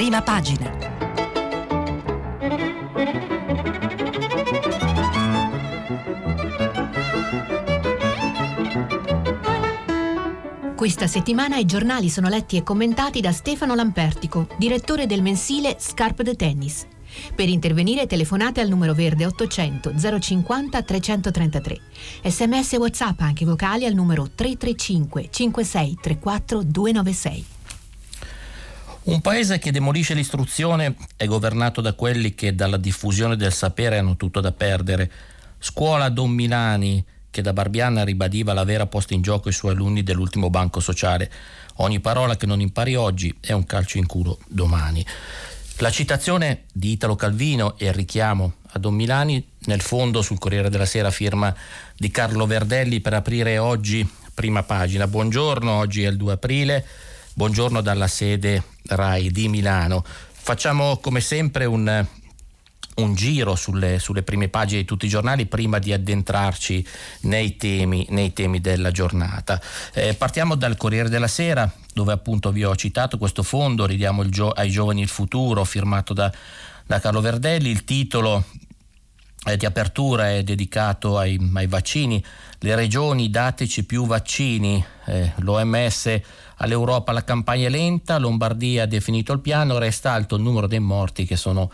Prima pagina. Questa settimana i giornali sono letti e commentati da Stefano Lampertico, direttore del mensile Scarpe de Tennis. Per intervenire telefonate al numero verde 800 050 333. Sms e WhatsApp anche vocali al numero 335 56 34 296. Un paese che demolisce l'istruzione è governato da quelli che dalla diffusione del sapere hanno tutto da perdere. Scuola Don Milani, che da Barbiana ribadiva l'aver posto in gioco i suoi alunni dell'ultimo banco sociale. Ogni parola che non impari oggi è un calcio in culo domani. La citazione di Italo Calvino e il richiamo a Don Milani nel fondo sul Corriere della Sera firma di Carlo Verdelli per aprire oggi prima pagina. Buongiorno, oggi è il 2 aprile, buongiorno dalla sede RAI di Milano. Facciamo come sempre un un giro sulle, sulle, prime pagine di tutti i giornali prima di addentrarci nei temi, nei temi della giornata. Eh, partiamo dal Corriere della Sera, dove appunto vi ho citato questo fondo, ridiamo gio- ai giovani il futuro, firmato da, da Carlo Verdelli. Il titolo eh, di apertura è dedicato ai, ai, vaccini. Le regioni dateci più vaccini, eh, l'OMS all'Europa la campagna è lenta, Lombardia ha definito il piano, resta alto il numero dei morti che sono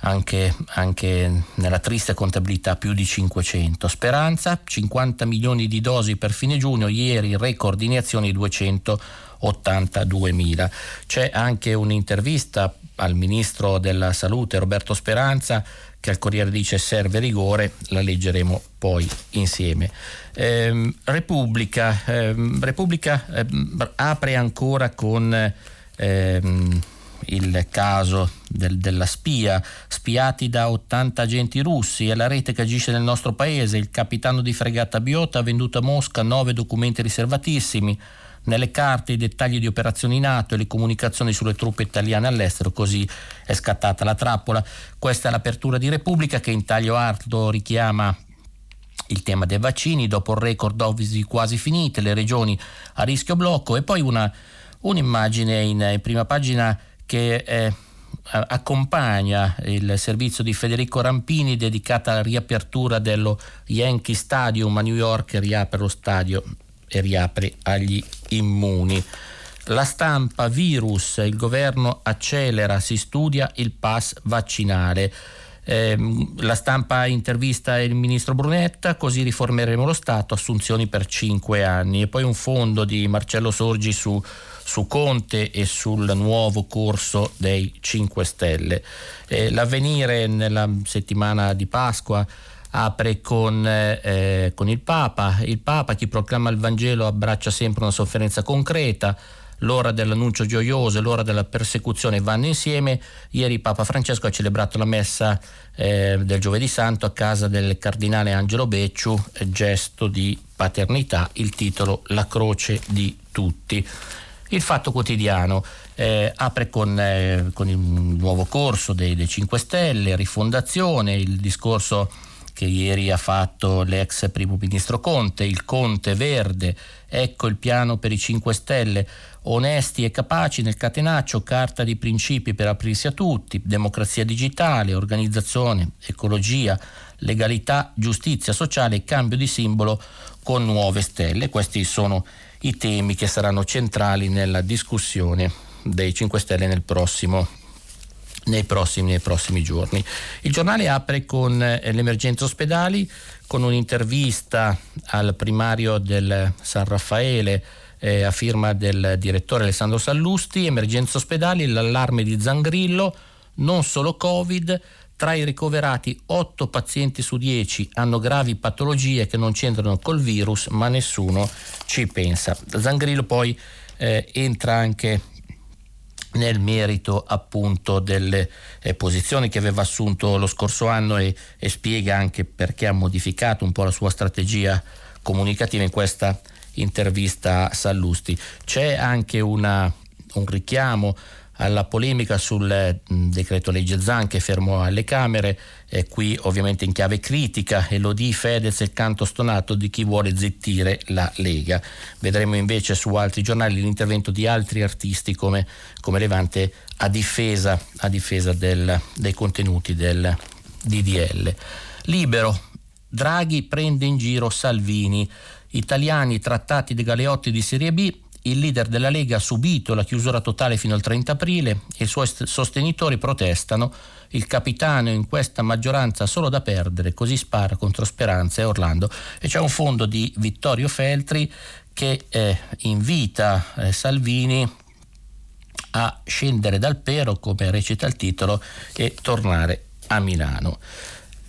anche, anche, nella triste contabilità più di 500. Speranza, 50 milioni di dosi per fine giugno, ieri record di iniezioni 282 mila. C'è anche un'intervista al ministro della salute Roberto Speranza che al Corriere dice serve rigore, la leggeremo poi insieme. Eh, Repubblica, eh, Repubblica eh, apre ancora con ehm, il caso del, della spia, spiati da 80 agenti russi, è la rete che agisce nel nostro paese, il capitano di fregata Biota ha venduto a Mosca nove documenti riservatissimi, nelle carte i dettagli di operazioni NATO e le comunicazioni sulle truppe italiane all'estero, così è scattata la trappola. Questa è l'apertura di Repubblica che in taglio alto richiama il tema dei vaccini, dopo il record dosi quasi finite, le regioni a rischio blocco e poi una, un'immagine in, prima pagina che eh, accompagna il servizio di Federico Rampini dedicata alla riapertura dello Yankee Stadium a New York riapre lo stadio e riapre agli immuni. La stampa virus, il governo accelera, si studia il pass vaccinale. Eh, la stampa intervista il ministro Brunetta, così riformeremo lo Stato, assunzioni per cinque anni. E poi un fondo di Marcello Sorgi su su Conte e sul nuovo corso dei 5 Stelle. Eh, l'avvenire nella settimana di Pasqua apre con, eh, con, il Papa. Il Papa, chi proclama il Vangelo, abbraccia sempre una sofferenza concreta. L'ora dell'annuncio gioioso e l'ora della persecuzione vanno insieme. Ieri Papa Francesco ha celebrato la messa eh, del Giovedì Santo a casa del cardinale Angelo Becciu, gesto di paternità, il titolo La croce di tutti. Il Fatto Quotidiano eh, apre con, eh, con, il nuovo corso dei, dei 5 Stelle, rifondazione, il discorso che ieri ha fatto l'ex primo ministro Conte, il Conte verde, ecco il piano per i 5 Stelle, onesti e capaci nel catenaccio, carta di principi per aprirsi a tutti, democrazia digitale, organizzazione, ecologia, legalità, giustizia sociale e cambio di simbolo con nuove stelle. Questi sono i temi che saranno centrali nella discussione dei 5 Stelle nel prossimo nei prossimi, nei prossimi, giorni. Il giornale apre con eh, l'emergenza ospedali, con un'intervista al primario del San Raffaele eh, a firma del direttore Alessandro Sallusti, emergenza ospedali, l'allarme di Zangrillo, non solo Covid, tra i ricoverati 8 pazienti su 10 hanno gravi patologie che non c'entrano col virus, ma nessuno ci pensa. Zangrillo poi eh, entra anche nel merito appunto delle eh, posizioni che aveva assunto lo scorso anno e, e, spiega anche perché ha modificato un po' la sua strategia comunicativa in questa intervista a Sallusti. C'è anche una, un richiamo alla polemica sul mm, decreto legge Zan che fermò alle Camere, eh, qui ovviamente in chiave critica e lo di Fedez il canto stonato di chi vuole zittire la Lega. Vedremo invece su altri giornali l'intervento di altri artisti come, come Levante a difesa, a difesa del, dei contenuti del DDL. Libero, Draghi prende in giro Salvini, italiani trattati dei galeotti di Serie B il leader della Lega ha subito la chiusura totale fino al 30 aprile e i suoi sostenitori protestano. Il capitano in questa maggioranza solo da perdere, così spara contro Speranza e Orlando. E c'è un fondo di Vittorio Feltri che eh, invita eh, Salvini a scendere dal pero, come recita il titolo, e tornare a Milano.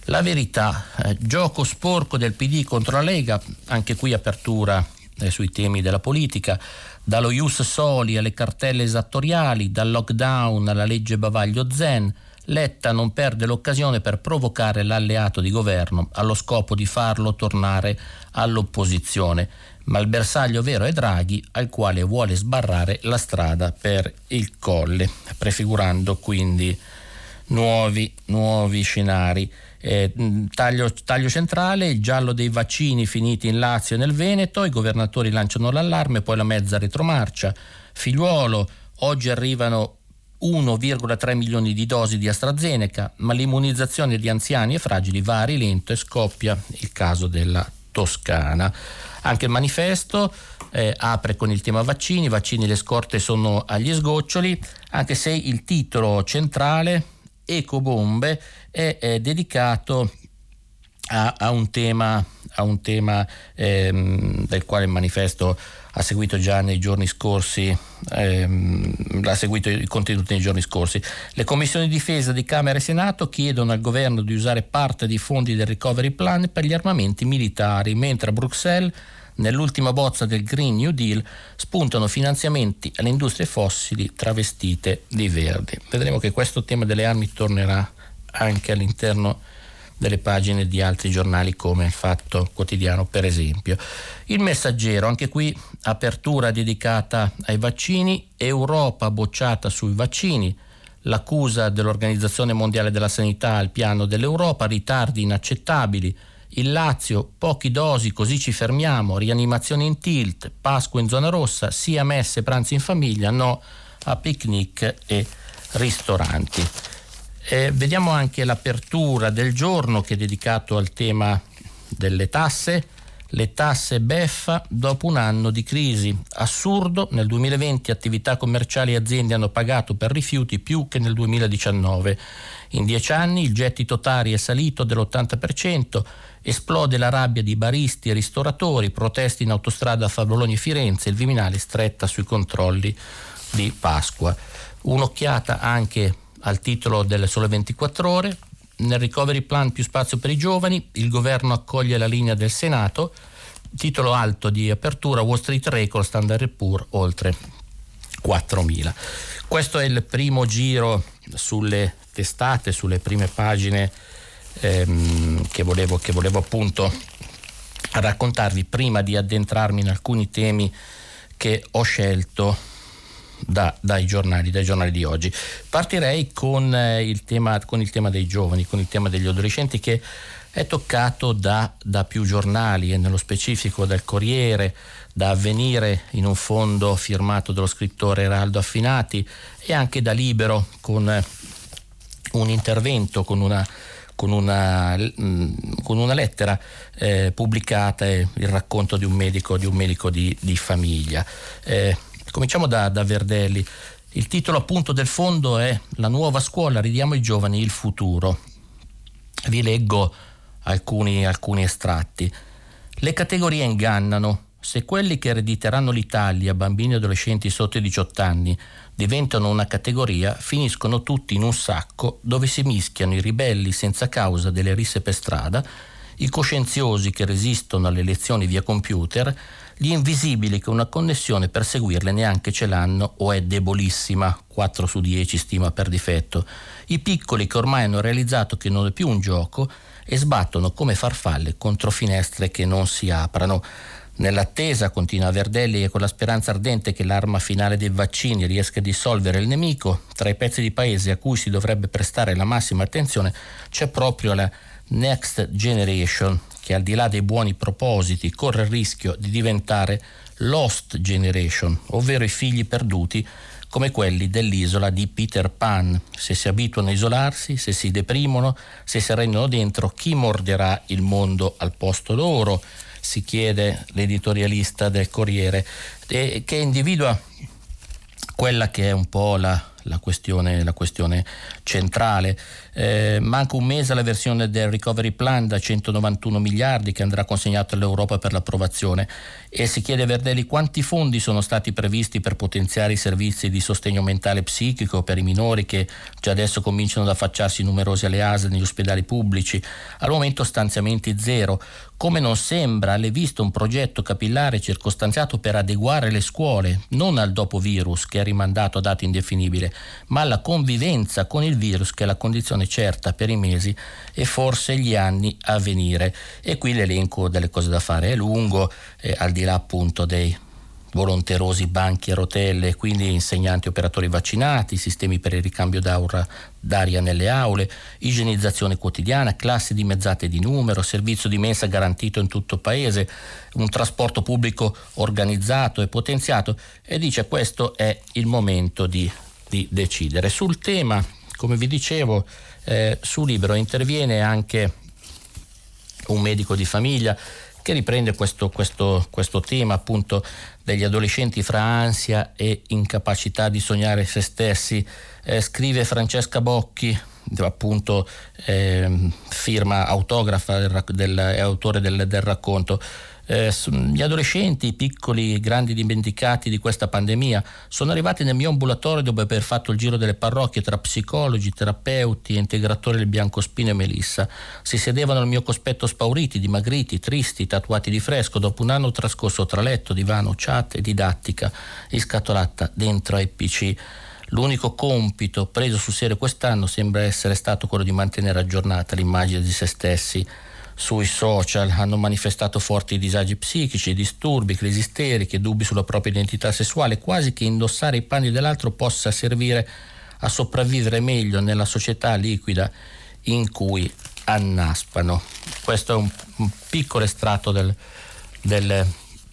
La verità, eh, gioco sporco del PD contro la Lega, anche qui apertura eh, sui temi della politica, dallo Ius Soli alle cartelle esattoriali, dal lockdown alla legge Bavaglio Zen, Letta non perde l'occasione per provocare l'alleato di governo allo scopo di farlo tornare all'opposizione, ma il bersaglio vero è Draghi al quale vuole sbarrare la strada per il colle, prefigurando quindi nuovi, nuovi scenari. Eh, taglio, taglio, centrale, il giallo dei vaccini finiti in Lazio e nel Veneto, i governatori lanciano l'allarme, poi la mezza retromarcia. Figliuolo, oggi arrivano 1,3 milioni di dosi di AstraZeneca, ma l'immunizzazione di anziani e fragili va a rilento e scoppia il caso della Toscana. Anche il manifesto eh, apre con il tema vaccini, vaccini le scorte sono agli sgoccioli, anche se il titolo centrale ecobombe è, è dedicato a, a, un tema, a un tema ehm, del quale il manifesto ha seguito già nei giorni scorsi, ehm, ha seguito i contenuti nei giorni scorsi. Le commissioni di difesa di Camera e Senato chiedono al governo di usare parte dei fondi del recovery plan per gli armamenti militari, mentre a Bruxelles nell'ultima bozza del Green New Deal spuntano finanziamenti alle industrie fossili travestite di verde. Vedremo che questo tema delle armi tornerà anche all'interno delle pagine di altri giornali come il Fatto Quotidiano per esempio. Il Messaggero, anche qui apertura dedicata ai vaccini, Europa bocciata sui vaccini, l'accusa dell'Organizzazione Mondiale della Sanità al piano dell'Europa, ritardi inaccettabili, il Lazio, pochi dosi, così ci fermiamo, rianimazione in tilt, Pasqua in zona rossa, sì a messe, pranzi in famiglia, no a picnic e ristoranti. Eh, vediamo anche l'apertura del giorno che è dedicato al tema delle tasse. Le tasse beffa dopo un anno di crisi. Assurdo, nel 2020 attività commerciali e aziende hanno pagato per rifiuti più che nel 2019. In dieci anni il gettito tari è salito dell'80%, esplode la rabbia di baristi e ristoratori, protesti in autostrada fra Bologna e Firenze, il Viminale stretta sui controlli di Pasqua. Un'occhiata anche al titolo delle sole 24 ore, nel recovery plan più spazio per i giovani, il governo accoglie la linea del Senato, titolo alto di apertura Wall Street Record, Standard Poor oltre 4.000. Questo è il primo giro sulle testate, sulle prime pagine ehm, che, volevo, che volevo appunto raccontarvi prima di addentrarmi in alcuni temi che ho scelto da, dai, giornali, dai, giornali, di oggi. Partirei con, eh, il tema, con, il tema, dei giovani, con il tema degli adolescenti che è toccato da, da, più giornali e nello specifico dal Corriere, da Avvenire in un fondo firmato dallo scrittore Eraldo Affinati e anche da Libero con eh, un intervento, con una con una, mm, con una lettera eh, pubblicata, eh, il racconto di un medico di, un medico di, di famiglia. Eh, cominciamo da, da Verdelli. Il titolo appunto del fondo è La nuova scuola, ridiamo ai giovani il futuro. Vi leggo alcuni, alcuni estratti. Le categorie ingannano. Se quelli che erediteranno l'Italia, bambini e adolescenti sotto i 18 anni, diventano una categoria, finiscono tutti in un sacco dove si mischiano i ribelli senza causa delle risse per strada, i coscienziosi che resistono alle lezioni via computer, gli invisibili che una connessione per seguirle neanche ce l'hanno o è debolissima, 4 su 10 stima per difetto, i piccoli che ormai hanno realizzato che non è più un gioco e sbattono come farfalle contro finestre che non si aprano. Nell'attesa, continua Verdelli, e con la speranza ardente che l'arma finale dei vaccini riesca a dissolvere il nemico, tra i pezzi di paese a cui si dovrebbe prestare la massima attenzione c'è proprio la Next Generation, che al di là dei buoni propositi corre il rischio di diventare Lost Generation, ovvero i figli perduti come quelli dell'isola di Peter Pan. Se si abituano a isolarsi, se si deprimono, se si rendono dentro, chi morderà il mondo al posto loro? Si chiede l'editorialista del Corriere, eh, che individua quella che è un po' la, la, questione, la questione, centrale. Eh, manca un mese alla versione del recovery plan da 191 miliardi che andrà consegnato all'Europa per l'approvazione e si chiede a Verdelli quanti fondi sono stati previsti per potenziare i servizi di sostegno mentale e psichico per i minori che già adesso cominciano ad affacciarsi numerosi alle ASL negli ospedali pubblici. Al momento stanziamenti zero come non sembra alle viste un progetto capillare circostanziato per adeguare le scuole non al dopo virus che è rimandato a data indefinibile, ma alla convivenza con il virus che è la condizione certa per i mesi e forse gli anni a venire. E qui l'elenco delle cose da fare è lungo, eh, al di là appunto dei volonterosi banchi a rotelle, quindi insegnanti operatori vaccinati, sistemi per il ricambio d'aria nelle aule, igienizzazione quotidiana, classi dimezzate di numero, servizio di mensa garantito in tutto il paese, un trasporto pubblico organizzato e potenziato e dice questo è il momento di, di decidere. Sul tema, come vi dicevo, eh, su Libero interviene anche un medico di famiglia che riprende questo, questo, questo tema appunto degli adolescenti fra ansia e incapacità di sognare se stessi. Eh, scrive Francesca Bocchi, appunto eh, firma autografa del, del, è autore del, del racconto. Eh, gli adolescenti, piccoli e grandi dimenticati di questa pandemia, sono arrivati nel mio ambulatorio dopo aver fatto il giro delle parrocchie tra psicologi, terapeuti, integratori del biancospino e Melissa. Si sedevano al mio cospetto spauriti, dimagriti, tristi, tatuati di fresco, dopo un anno trascorso tra letto, divano, chat e didattica, iscatolata dentro ai PC. L'unico compito preso sul serio quest'anno sembra essere stato quello di mantenere aggiornata l'immagine di se stessi sui social hanno manifestato forti disagi psichici, disturbi, crisi isteriche, dubbi sulla propria identità sessuale, quasi che indossare i panni dell'altro possa servire a sopravvivere meglio nella società liquida in cui annaspano. Questo è un, un piccolo estratto del, del,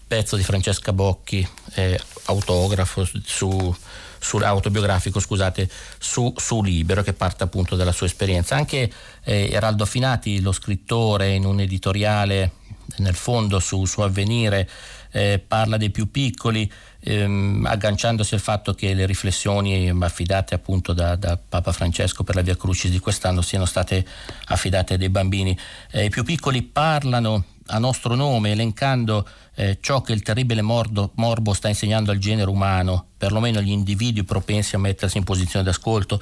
pezzo di Francesca Bocchi, eh, autografo su su, autobiografico scusate, su, su, Libero che parte appunto dalla sua esperienza. Anche eh, Eraldo Finati, lo scrittore, in un editoriale nel fondo su, su Avvenire, eh, parla dei più piccoli, ehm, agganciandosi al fatto che le riflessioni affidate appunto da, da, Papa Francesco per la Via Crucis di quest'anno siano state affidate a dei bambini. Eh, I più piccoli parlano a nostro nome, elencando eh, ciò che il terribile mordo, morbo sta insegnando al genere umano, perlomeno agli individui propensi a mettersi in posizione d'ascolto,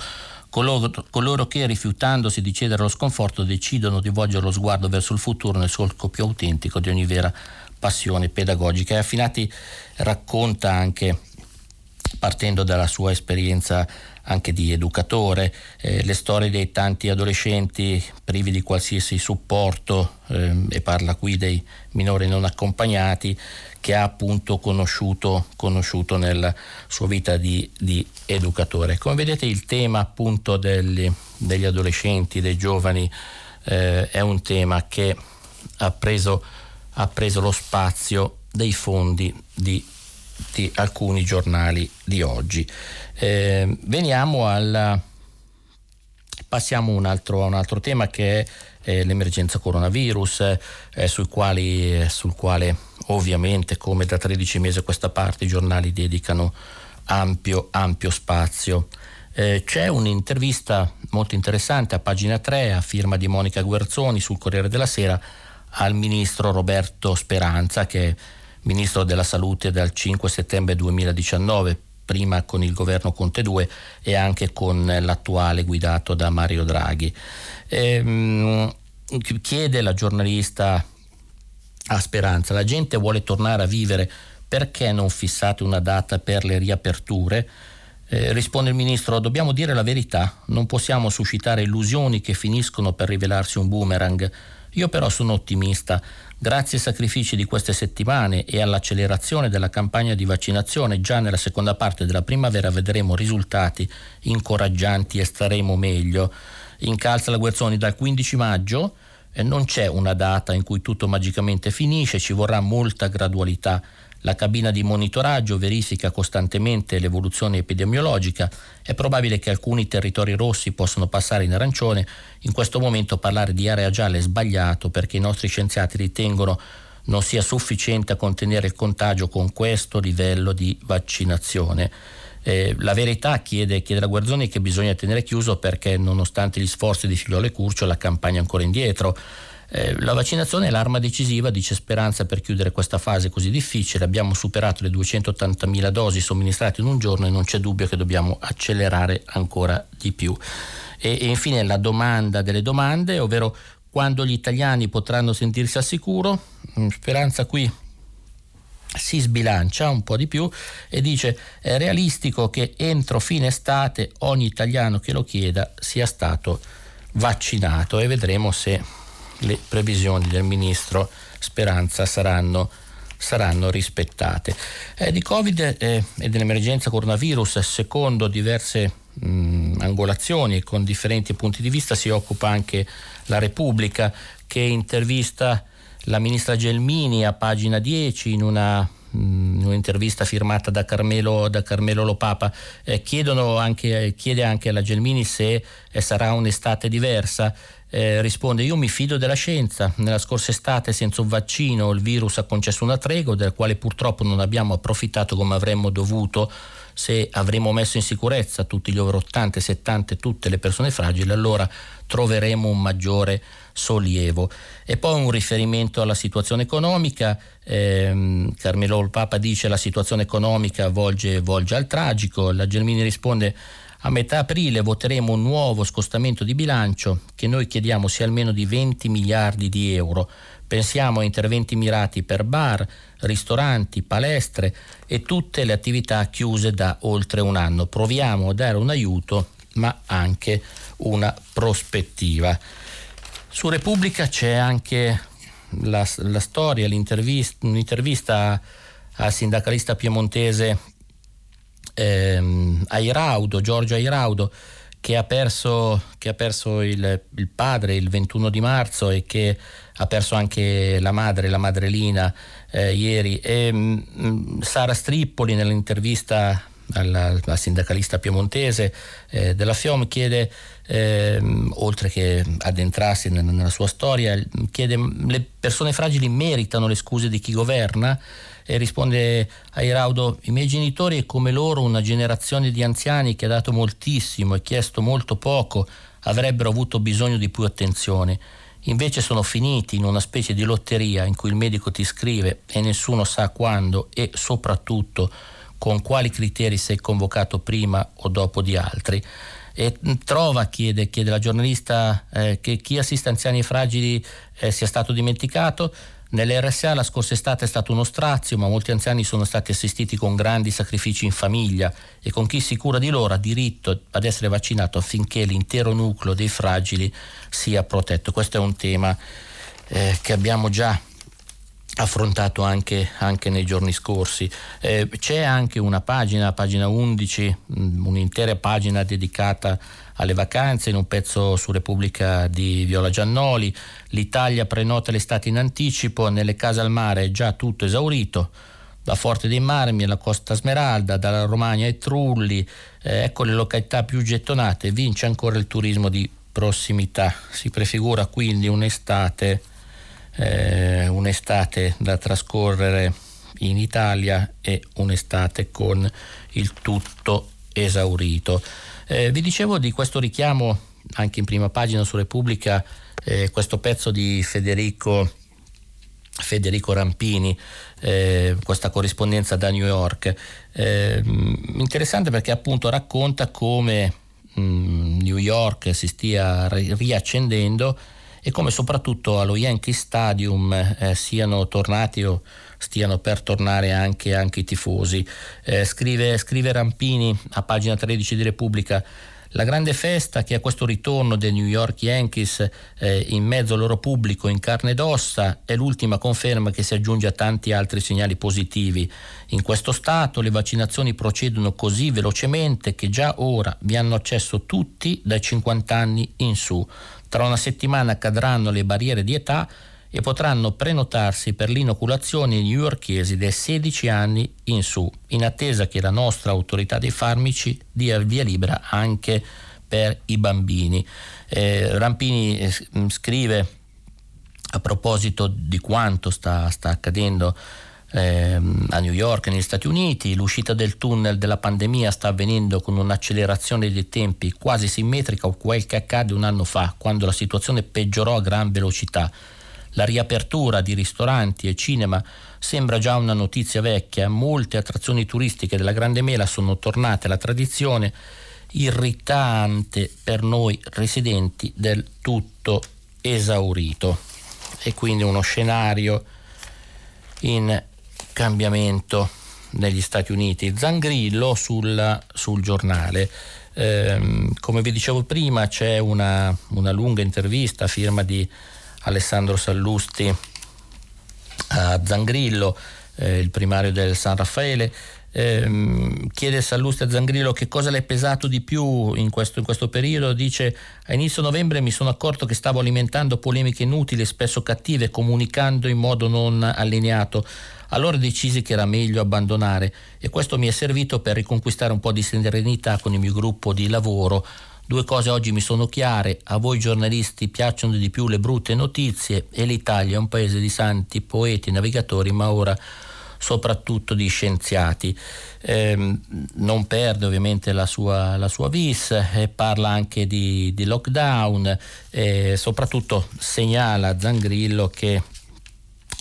coloro, coloro che rifiutandosi di cedere allo sconforto decidono di volgere lo sguardo verso il futuro nel solco più autentico di ogni vera passione pedagogica. E Affinati racconta anche, partendo dalla sua esperienza anche di educatore, eh, le storie dei tanti adolescenti privi di qualsiasi supporto eh, e parla qui dei minori non accompagnati che ha appunto conosciuto, conosciuto nella sua vita di, di, educatore. Come vedete il tema appunto degli, degli adolescenti, dei giovani eh, è un tema che ha preso, ha preso lo spazio dei fondi di, di alcuni giornali di oggi. Eh, veniamo al passiamo un altro, a un altro tema che è eh, l'emergenza coronavirus, eh, sul, quali, sul quale ovviamente come da 13 mesi a questa parte i giornali dedicano ampio, ampio spazio. Eh, c'è un'intervista molto interessante a pagina 3 a firma di Monica Guerzoni sul Corriere della Sera al ministro Roberto Speranza che è ministro della salute dal 5 settembre 2019 prima con il governo Conte 2 e anche con l'attuale guidato da Mario Draghi. Ehm, chiede la giornalista a Speranza, la gente vuole tornare a vivere, perché non fissate una data per le riaperture? Eh, risponde il ministro, dobbiamo dire la verità, non possiamo suscitare illusioni che finiscono per rivelarsi un boomerang. Io però sono ottimista. Grazie ai sacrifici di queste settimane e all'accelerazione della campagna di vaccinazione, già nella seconda parte della primavera vedremo risultati incoraggianti e staremo meglio. Incalza la Guerzoni dal 15 maggio, e non c'è una data in cui tutto magicamente finisce, ci vorrà molta gradualità. La cabina di monitoraggio verifica costantemente l'evoluzione epidemiologica. È probabile che alcuni territori rossi possano passare in arancione. In questo momento parlare di area gialla è sbagliato perché i nostri scienziati ritengono non sia sufficiente a contenere il contagio con questo livello di vaccinazione. Eh, la verità chiede, chiede la Guerzoni che bisogna tenere chiuso perché nonostante gli sforzi di Figliolo Curcio la campagna è ancora indietro. Eh, la vaccinazione è l'arma decisiva, dice Speranza, per chiudere questa fase così difficile. Abbiamo superato le 280.000 dosi somministrate in un giorno e non c'è dubbio che dobbiamo accelerare ancora di più. E, e infine la domanda delle domande, ovvero quando gli italiani potranno sentirsi al sicuro. Mm, Speranza qui si sbilancia un po' di più e dice è realistico che entro fine estate ogni italiano che lo chieda sia stato vaccinato e vedremo se le previsioni del ministro Speranza saranno, saranno rispettate. Eh, di Covid eh, e dell'emergenza coronavirus, secondo diverse mh, angolazioni e con differenti punti di vista, si occupa anche la Repubblica che intervista la ministra Gelmini a pagina 10 in una in un'intervista firmata da Carmelo, da Carmelo Lopapa, eh, anche, chiede anche alla Gelmini se eh, sarà un'estate diversa eh, risponde io mi fido della scienza, nella scorsa estate senza un vaccino il virus ha concesso una tregua del quale purtroppo non abbiamo approfittato come avremmo dovuto se avremmo messo in sicurezza tutti gli over 80, 70 e tutte le persone fragili. Allora troveremo un maggiore sollievo. E poi un riferimento alla situazione economica, ehm, Carmelo il Papa dice la situazione economica volge, volge al tragico, la Gelmini risponde a metà aprile voteremo un nuovo scostamento di bilancio che noi chiediamo sia almeno di 20 miliardi di euro. Pensiamo a interventi mirati per bar, ristoranti, palestre e tutte le attività chiuse da oltre un anno. Proviamo a dare un aiuto ma anche una prospettiva. Su Repubblica c'è anche la, la storia, l'intervista, al sindacalista piemontese ehm, Airaudo, Giorgio Airaudo, che ha perso, che ha perso il, il, padre il 21 di marzo e che ha perso anche la madre, la madrelina, eh, ieri. E, mh, mm, Sara Strippoli nell'intervista alla, alla sindacalista piemontese eh, della FIOM chiede, eh, oltre che addentrarsi nella, nella sua storia, chiede le persone fragili meritano le scuse di chi governa? E risponde a Iraudo, i miei genitori e come loro una generazione di anziani che ha dato moltissimo e chiesto molto poco avrebbero avuto bisogno di più attenzione. Invece sono finiti in una specie di lotteria in cui il medico ti scrive e nessuno sa quando e soprattutto con quali criteri sei convocato prima o dopo di altri. E trova, chiede, chiede la giornalista, eh, che chi assiste anziani e fragili eh, sia stato dimenticato. Nell'RSA la scorsa estate è stato uno strazio, ma molti anziani sono stati assistiti con grandi sacrifici in famiglia e con chi si cura di loro ha diritto ad essere vaccinato affinché l'intero nucleo dei fragili sia protetto. Questo è un tema eh, che abbiamo già affrontato anche, anche, nei giorni scorsi. Eh, c'è anche una pagina, pagina 11, mm, un'intera pagina dedicata alle vacanze in un pezzo su Repubblica di Viola Giannoli. L'Italia prenota l'estate in anticipo, nelle case al mare è già tutto esaurito. Da Forte dei Marmi alla Costa Smeralda, dalla Romagna ai Trulli, eh, ecco le località più gettonate, vince ancora il turismo di prossimità. Si prefigura quindi un'estate, eh, un'estate da trascorrere in Italia e un'estate con il tutto esaurito. Eh, vi dicevo di questo richiamo anche in prima pagina su Repubblica, eh, questo pezzo di Federico, Federico Rampini, eh, questa corrispondenza da New York. Eh, interessante perché appunto racconta come mh, mm, New York si stia riaccendendo e come soprattutto allo Yankee Stadium eh, siano tornati o stiano per tornare anche, anche i tifosi. Eh, scrive, scrive Rampini a pagina 13 di Repubblica la grande festa che a questo ritorno dei New York Yankees eh, in mezzo al loro pubblico in carne ed ossa è l'ultima conferma che si aggiunge a tanti altri segnali positivi. In questo stato le vaccinazioni procedono così velocemente che già ora vi hanno accesso tutti dai 50 anni in su. Tra una settimana cadranno le barriere di età e potranno prenotarsi per l'inoculazione newyorkesi dai 16 anni in su, in attesa che la nostra autorità dei farmaci dia via libera anche per i bambini. Eh, Rampini eh, scrive a proposito di quanto sta, sta accadendo eh, a New York negli Stati Uniti, l'uscita del tunnel della pandemia sta avvenendo con un'accelerazione dei tempi quasi simmetrica a quel che accade un anno fa, quando la situazione peggiorò a gran velocità. La riapertura di ristoranti e cinema sembra già una notizia vecchia, molte attrazioni turistiche della Grande Mela sono tornate alla tradizione irritante per noi residenti del tutto esaurito e quindi uno scenario in cambiamento negli Stati Uniti. Zangrillo sul, sul giornale. Eh, come vi dicevo prima c'è una, una lunga intervista a firma di Alessandro Sallusti a Zangrillo, eh, il primario del San Raffaele. Eh, chiede Sallusti a Zangrillo che cosa le è pesato di più in questo, in questo, periodo. Dice: A inizio novembre mi sono accorto che stavo alimentando polemiche inutili e spesso cattive, comunicando in modo non allineato. Allora decisi che era meglio abbandonare e questo mi è servito per riconquistare un po' di serenità con il mio gruppo di lavoro Due cose oggi mi sono chiare, a voi giornalisti piacciono di più le brutte notizie e l'Italia è un paese di santi, poeti, navigatori, ma ora soprattutto di scienziati. Eh, non perde ovviamente la sua, la sua vis, eh, parla anche di, di lockdown e soprattutto segnala Zangrillo che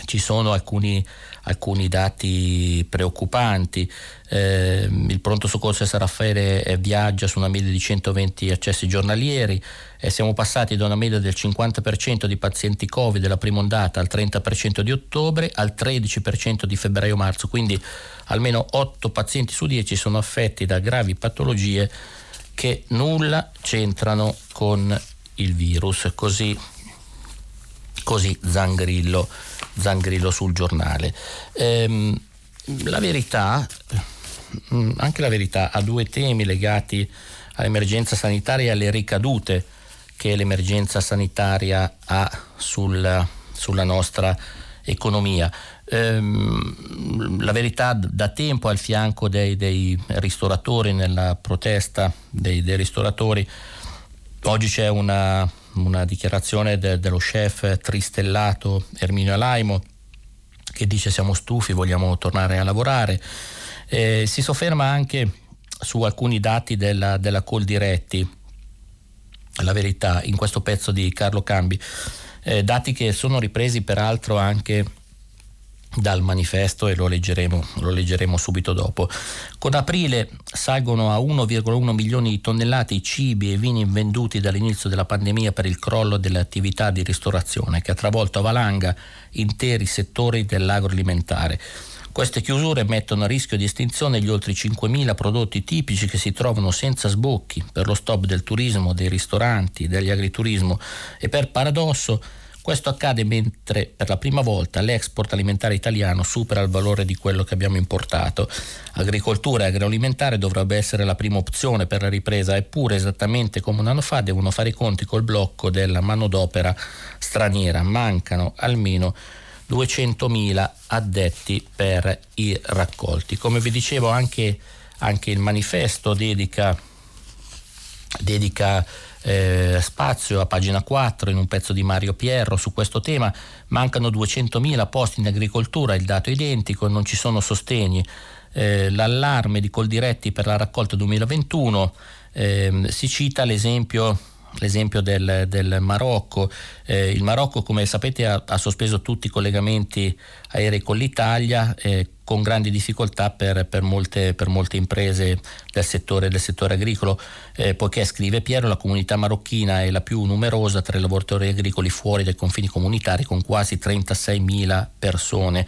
ci sono alcuni alcuni dati preoccupanti. Eh, il pronto soccorso San Raffaele eh, viaggia su una media di 120 accessi giornalieri. E siamo passati da una media del 50% di pazienti Covid della prima ondata al 30% di ottobre al 13% di febbraio-marzo, quindi almeno 8 pazienti su 10 sono affetti da gravi patologie che nulla c'entrano con il virus, così, così Zangrillo Zangrillo sul giornale. Ehm, la verità, mm, anche la verità, ha due temi legati all'emergenza sanitaria e alle ricadute che l'emergenza sanitaria ha sul, sulla nostra economia. Ehm, la verità da tempo al fianco dei, dei ristoratori, nella protesta dei, dei ristoratori, oggi c'è una una dichiarazione de, dello chef tristellato Erminio Alaimo che dice siamo stufi, vogliamo tornare a lavorare. Eh, si sofferma anche su alcuni dati della, della Coldiretti, la verità, in questo pezzo di Carlo Cambi, eh, dati che sono ripresi peraltro anche dal manifesto e lo leggeremo, lo leggeremo, subito dopo. Con aprile salgono a 1,1 milioni di tonnellate i cibi e vini venduti dall'inizio della pandemia per il crollo delle attività di ristorazione che ha travolto a valanga interi settori dell'agroalimentare. Queste chiusure mettono a rischio di estinzione gli oltre 5.000 prodotti tipici che si trovano senza sbocchi per lo stop del turismo, dei ristoranti, degli agriturismo e per paradosso questo accade mentre per la prima volta l'export alimentare italiano supera il valore di quello che abbiamo importato. Agricoltura e agroalimentare dovrebbe essere la prima opzione per la ripresa, eppure esattamente come un anno fa devono fare i conti col blocco della manodopera straniera. Mancano almeno 200.000 addetti per i raccolti. Come vi dicevo anche, anche il manifesto dedica, dedica eh, spazio a pagina 4 in un pezzo di Mario Pierro su questo tema. Mancano 200.000 posti in agricoltura, il dato è identico, non ci sono sostegni. Eh, l'allarme di Coldiretti per la raccolta 2021 eh, si cita l'esempio l'esempio del, del Marocco. Eh, il Marocco, come sapete, ha, ha, sospeso tutti i collegamenti aerei con l'Italia eh, con grandi difficoltà per, per, molte, per, molte, imprese del settore, del settore agricolo, eh, poiché, scrive Piero, la comunità marocchina è la più numerosa tra i lavoratori agricoli fuori dai confini comunitari, con quasi 36.000 persone.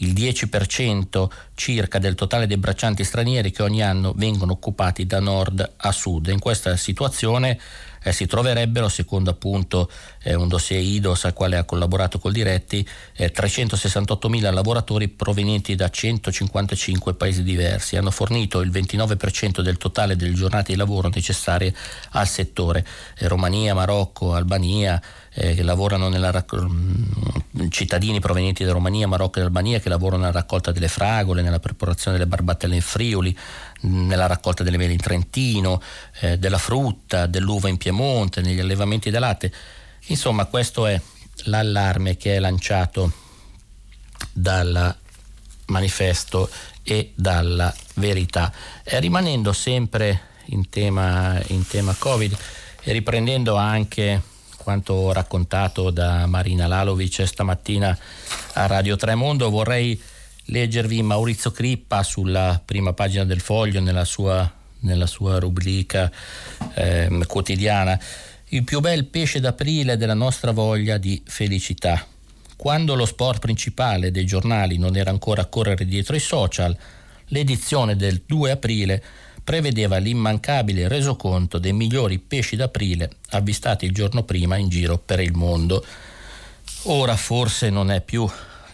il 10% circa del totale dei braccianti stranieri che ogni anno vengono occupati da nord a sud. In questa situazione eh, si troverebbero, secondo appunto eh, un dossier IDOS al quale ha collaborato col Diretti, eh, 368.000 lavoratori provenienti da 155 paesi diversi. Hanno fornito il 29% del totale delle giornate di lavoro necessarie al settore. Eh, Romania, Marocco, Albania, eh, che lavorano nella raccol- mm, cittadini provenienti da Romania, Marocco e Albania che lavorano nella raccolta delle fragole, nella preparazione delle barbattelle in Friuli, nella raccolta delle mele in Trentino, eh, della frutta, dell'uva in Piemonte, negli allevamenti del latte. Insomma, questo è l'allarme che è lanciato dal manifesto e dalla verità. E rimanendo sempre in tema, in tema Covid e riprendendo anche quanto raccontato da Marina Lalovic stamattina a Radio Tremondo, vorrei leggervi Maurizio Crippa sulla prima pagina del foglio nella sua, nella sua rubrica eh, quotidiana. Il più bel pesce d'aprile della nostra voglia di felicità. Quando lo sport principale dei giornali non era ancora correre dietro i social, l'edizione del 2 aprile prevedeva l'immancabile resoconto dei migliori pesci d'aprile avvistati il giorno prima in giro per il mondo. Ora forse non è più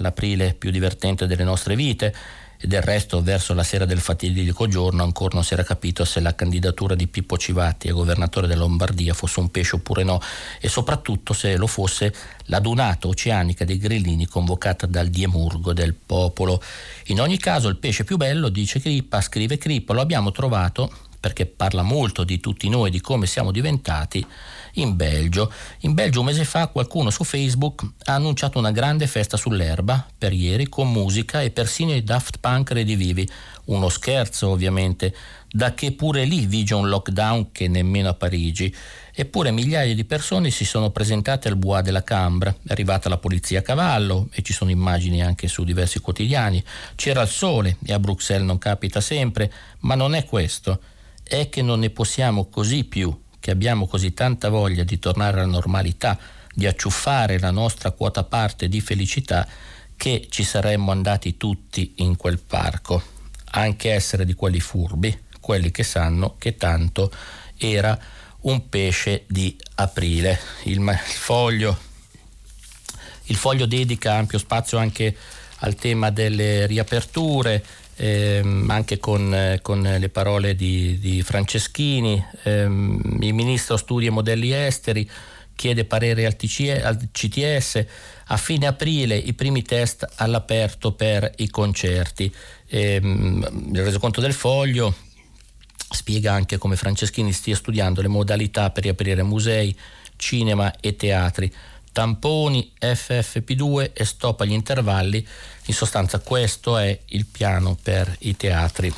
l'aprile più divertente delle nostre vite e del resto verso la sera del fatidico giorno ancora non si era capito se la candidatura di Pippo Civatti a governatore della Lombardia fosse un pesce oppure no e soprattutto se lo fosse la dunata oceanica dei grillini convocata dal diemurgo del popolo. In ogni caso il pesce più bello, dice Crippa, scrive Crippa, lo abbiamo trovato perché parla molto di tutti noi, di come siamo diventati in Belgio. In Belgio un mese fa qualcuno su Facebook ha annunciato una grande festa sull'erba per ieri con musica e persino i Daft Punk redivivi. Uno scherzo ovviamente, da che pure lì vige un lockdown che nemmeno a Parigi. Eppure migliaia di persone si sono presentate al Bois de la Cambre, è arrivata la polizia a cavallo e ci sono immagini anche su diversi quotidiani. C'era il sole e a Bruxelles non capita sempre, ma non è questo, è che non ne possiamo così più che abbiamo così tanta voglia di tornare alla normalità, di acciuffare la nostra quota parte di felicità, che ci saremmo andati tutti in quel parco, anche essere di quelli furbi, quelli che sanno che tanto era un pesce di aprile. Il, il, foglio, il foglio dedica ampio spazio anche al tema delle riaperture, ehm, anche con, eh, con, le parole di, di Franceschini, ehm, il ministro studia modelli esteri, chiede parere al, TCE, al CTS, a fine aprile i primi test all'aperto per i concerti. Ehm, il resoconto del foglio spiega anche come Franceschini stia studiando le modalità per riaprire musei, cinema e teatri tamponi FFP2 e stop agli intervalli. In sostanza questo è il piano per i teatri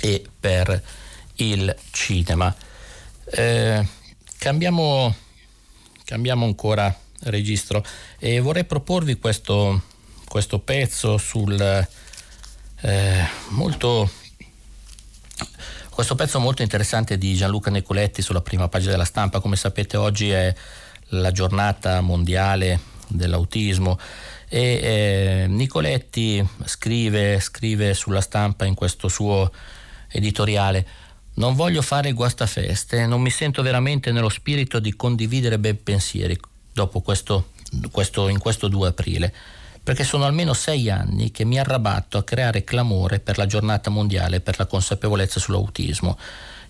e per il cinema. Eh, cambiamo, cambiamo ancora registro e vorrei proporvi questo, questo pezzo sul eh, molto questo pezzo molto interessante di Gianluca Nicoletti sulla prima pagina della stampa come sapete oggi è la giornata mondiale dell'autismo. E eh, Nicoletti scrive, scrive sulla stampa in questo suo editoriale non voglio fare guastafeste, non mi sento veramente nello spirito di condividere ben pensieri dopo questo, questo, in questo 2 aprile, perché sono almeno sei anni che mi arrabatto a creare clamore per la giornata mondiale per la consapevolezza sull'autismo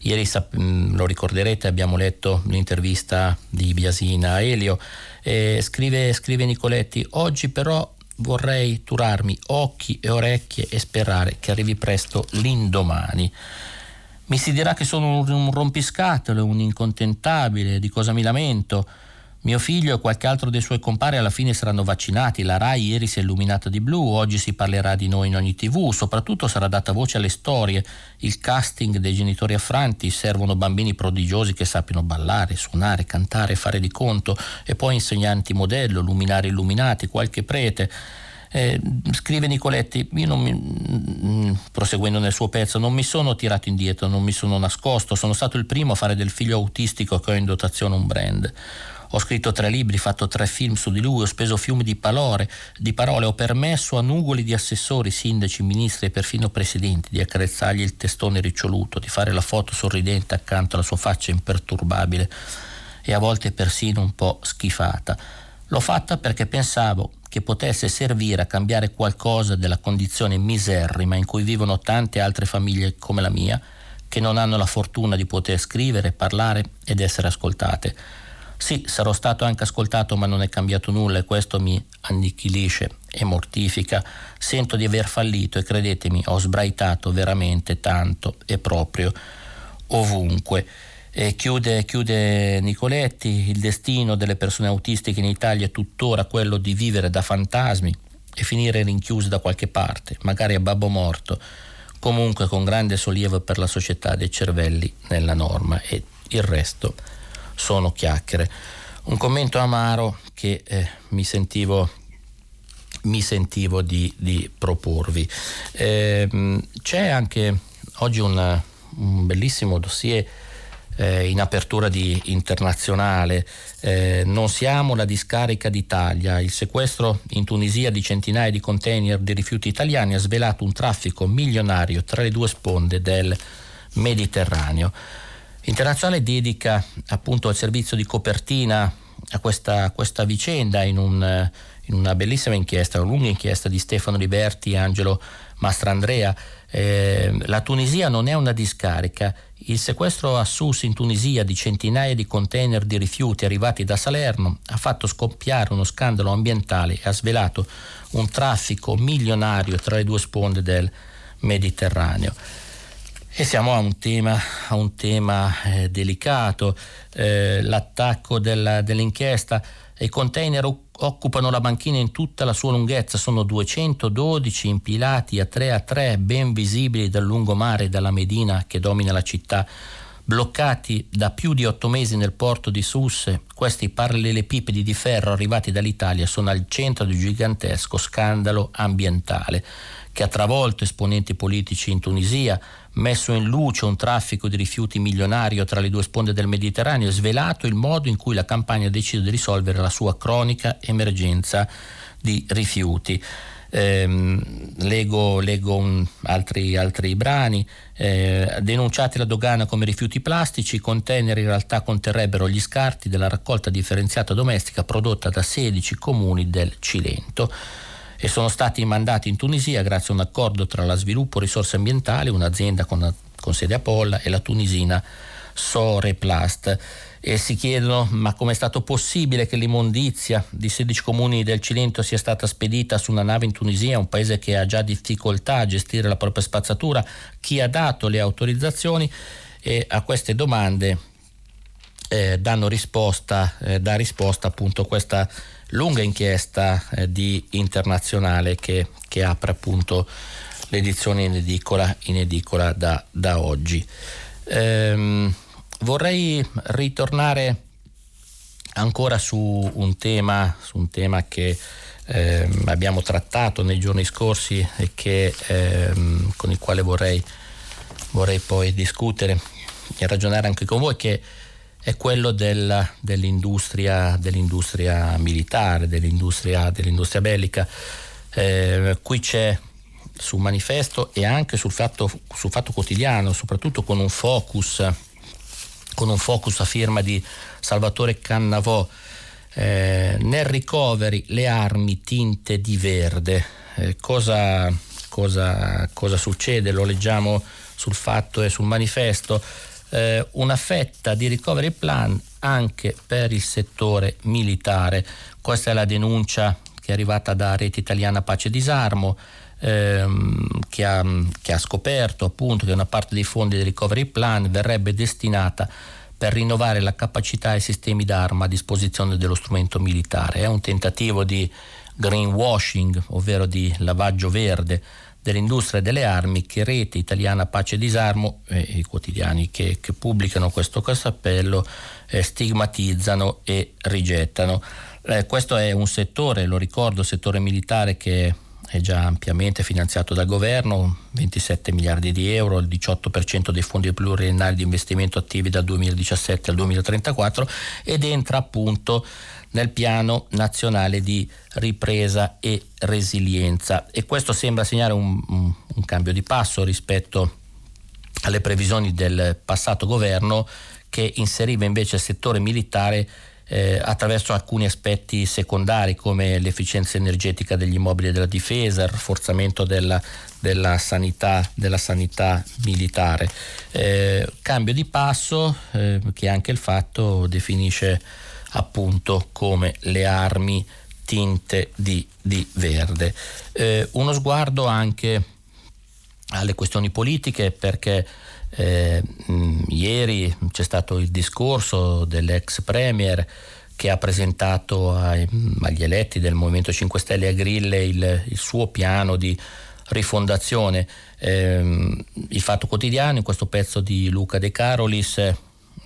Ieri mm, lo ricorderete, abbiamo letto l'intervista di Biasina a Elio. Eh, scrive, scrive Nicoletti, oggi però vorrei turarmi occhi e orecchie e sperare che arrivi presto l'indomani. Mi si dirà che sono un, un rompiscatole, un incontentabile, di cosa mi lamento. Mio figlio e qualche altro dei suoi compari alla fine saranno vaccinati, la RAI ieri si è illuminata di blu, oggi si parlerà di noi in ogni tv, soprattutto sarà data voce alle storie, il casting dei genitori affranti, servono bambini prodigiosi che sappiano ballare, suonare, cantare, fare di conto. E poi insegnanti modello, luminari illuminati, qualche prete. Eh, scrive Nicoletti, mi, mm, proseguendo nel suo pezzo, non mi sono tirato indietro, non mi sono nascosto, sono stato il primo a fare del figlio autistico che ho in dotazione un brand. Ho scritto tre libri, fatto tre film su di lui, ho speso fiumi di parole, di parole, ho permesso a nugoli di assessori, sindaci, ministri e perfino presidenti di accarezzargli il testone riccioluto, di fare la foto sorridente accanto alla sua faccia imperturbabile e a volte persino un po' schifata. L'ho fatta perché pensavo che potesse servire a cambiare qualcosa della condizione miserrima in cui vivono tante altre famiglie come la mia, che non hanno la fortuna di poter scrivere, parlare ed essere ascoltate. Sì, sarò stato anche ascoltato, ma non è cambiato nulla e questo mi annichilisce e mortifica. Sento di aver fallito e credetemi, ho sbraitato veramente tanto e proprio ovunque. E chiude, chiude Nicoletti, il destino delle persone autistiche in Italia è tuttora quello di vivere da fantasmi e finire rinchiuse da qualche parte, magari a babbo morto, comunque con grande sollievo per la società dei cervelli nella norma e il resto sono chiacchiere. Un commento amaro che eh, mi sentivo mi sentivo di, di proporvi. Eh, c'è anche oggi un, un bellissimo dossier eh, in apertura di internazionale. Eh, non siamo la discarica d'Italia. Il sequestro in Tunisia di centinaia di container di rifiuti italiani ha svelato un traffico milionario tra le due sponde del Mediterraneo. Internazionale dedica appunto al servizio di copertina a questa, questa vicenda in, un, in, una bellissima inchiesta, una lunga inchiesta di Stefano Liberti e Angelo Mastrandrea. Eh, la Tunisia non è una discarica, il sequestro a Sus in Tunisia di centinaia di container di rifiuti arrivati da Salerno ha fatto scoppiare uno scandalo ambientale e ha svelato un traffico milionario tra le due sponde del Mediterraneo. E siamo a un tema, a un tema eh, delicato, eh, l'attacco della, dell'inchiesta. I container occupano la banchina in tutta la sua lunghezza, sono 212 impilati a 3 a 3, ben visibili dal lungomare e dalla Medina che domina la città. Bloccati da più di otto mesi nel porto di Susse, questi parallelepipedi di ferro arrivati dall'Italia sono al centro di un gigantesco scandalo ambientale che ha travolto esponenti politici in Tunisia, messo in luce un traffico di rifiuti milionario tra le due sponde del Mediterraneo e svelato il modo in cui la campagna ha deciso di risolvere la sua cronica emergenza di rifiuti. Eh, leggo, leggo un, altri, altri, brani, eh, denunciati alla dogana come rifiuti plastici, i container in realtà conterrebbero gli scarti della raccolta differenziata domestica prodotta da 16 comuni del Cilento e sono stati mandati in Tunisia grazie a un accordo tra la Sviluppo Risorse Ambientali, un'azienda con, con sede a Polla, e la tunisina Soreplast. E si chiedono ma come è stato possibile che l'immondizia di 16 comuni del Cilento sia stata spedita su una nave in Tunisia, un paese che ha già difficoltà a gestire la propria spazzatura, chi ha dato le autorizzazioni e a queste domande eh, danno risposta, eh, dà risposta appunto questa lunga inchiesta eh, di internazionale che, che, apre appunto l'edizione in edicola, in edicola da, da, oggi. Ehm, vorrei ritornare ancora su un tema, su un tema che eh, abbiamo trattato nei giorni scorsi e che, ehm, con il quale vorrei, vorrei poi discutere e ragionare anche con voi, che è quello del, dell'industria, dell'industria, militare, dell'industria, dell'industria bellica. Eh, qui c'è sul manifesto e anche sul fatto, sul fatto quotidiano, soprattutto con un focus, con un focus a firma di Salvatore Cannavò, eh, nel recovery le armi tinte di verde. Eh, cosa, cosa, cosa succede? Lo leggiamo sul fatto e sul manifesto eh, una fetta di recovery plan anche per il settore militare. Questa è la denuncia che è arrivata da Rete Italiana Pace e Disarmo. Ehm, che, ha, che, ha, scoperto appunto che una parte dei fondi del recovery plan verrebbe destinata per rinnovare la capacità e i sistemi d'arma a disposizione dello strumento militare. È un tentativo di greenwashing, ovvero di lavaggio verde dell'industria delle armi che Rete Italiana Pace e Disarmo e i quotidiani che, che pubblicano questo, questo appello eh, stigmatizzano e rigettano. Eh, questo è un settore, lo ricordo, settore militare che è già ampiamente finanziato dal governo, 27 miliardi di euro, il 18% dei fondi pluriennali di investimento attivi dal 2017 al 2034 ed entra appunto nel piano nazionale di ripresa e resilienza e questo sembra segnare un, un, cambio di passo rispetto alle previsioni del passato governo che inseriva invece il settore militare eh, attraverso alcuni aspetti secondari come l'efficienza energetica degli immobili della difesa, il rafforzamento della, della, sanità, della sanità, militare. Eh, cambio di passo eh, che anche il fatto definisce appunto come le armi tinte di, di verde. Eh, uno sguardo anche alle questioni politiche perché eh, mh, ieri c'è stato il discorso dell'ex premier che ha presentato ai, agli eletti del Movimento 5 Stelle a Grille il, il suo piano di rifondazione. Eh, il Fatto Quotidiano, in questo pezzo di Luca De Carolis,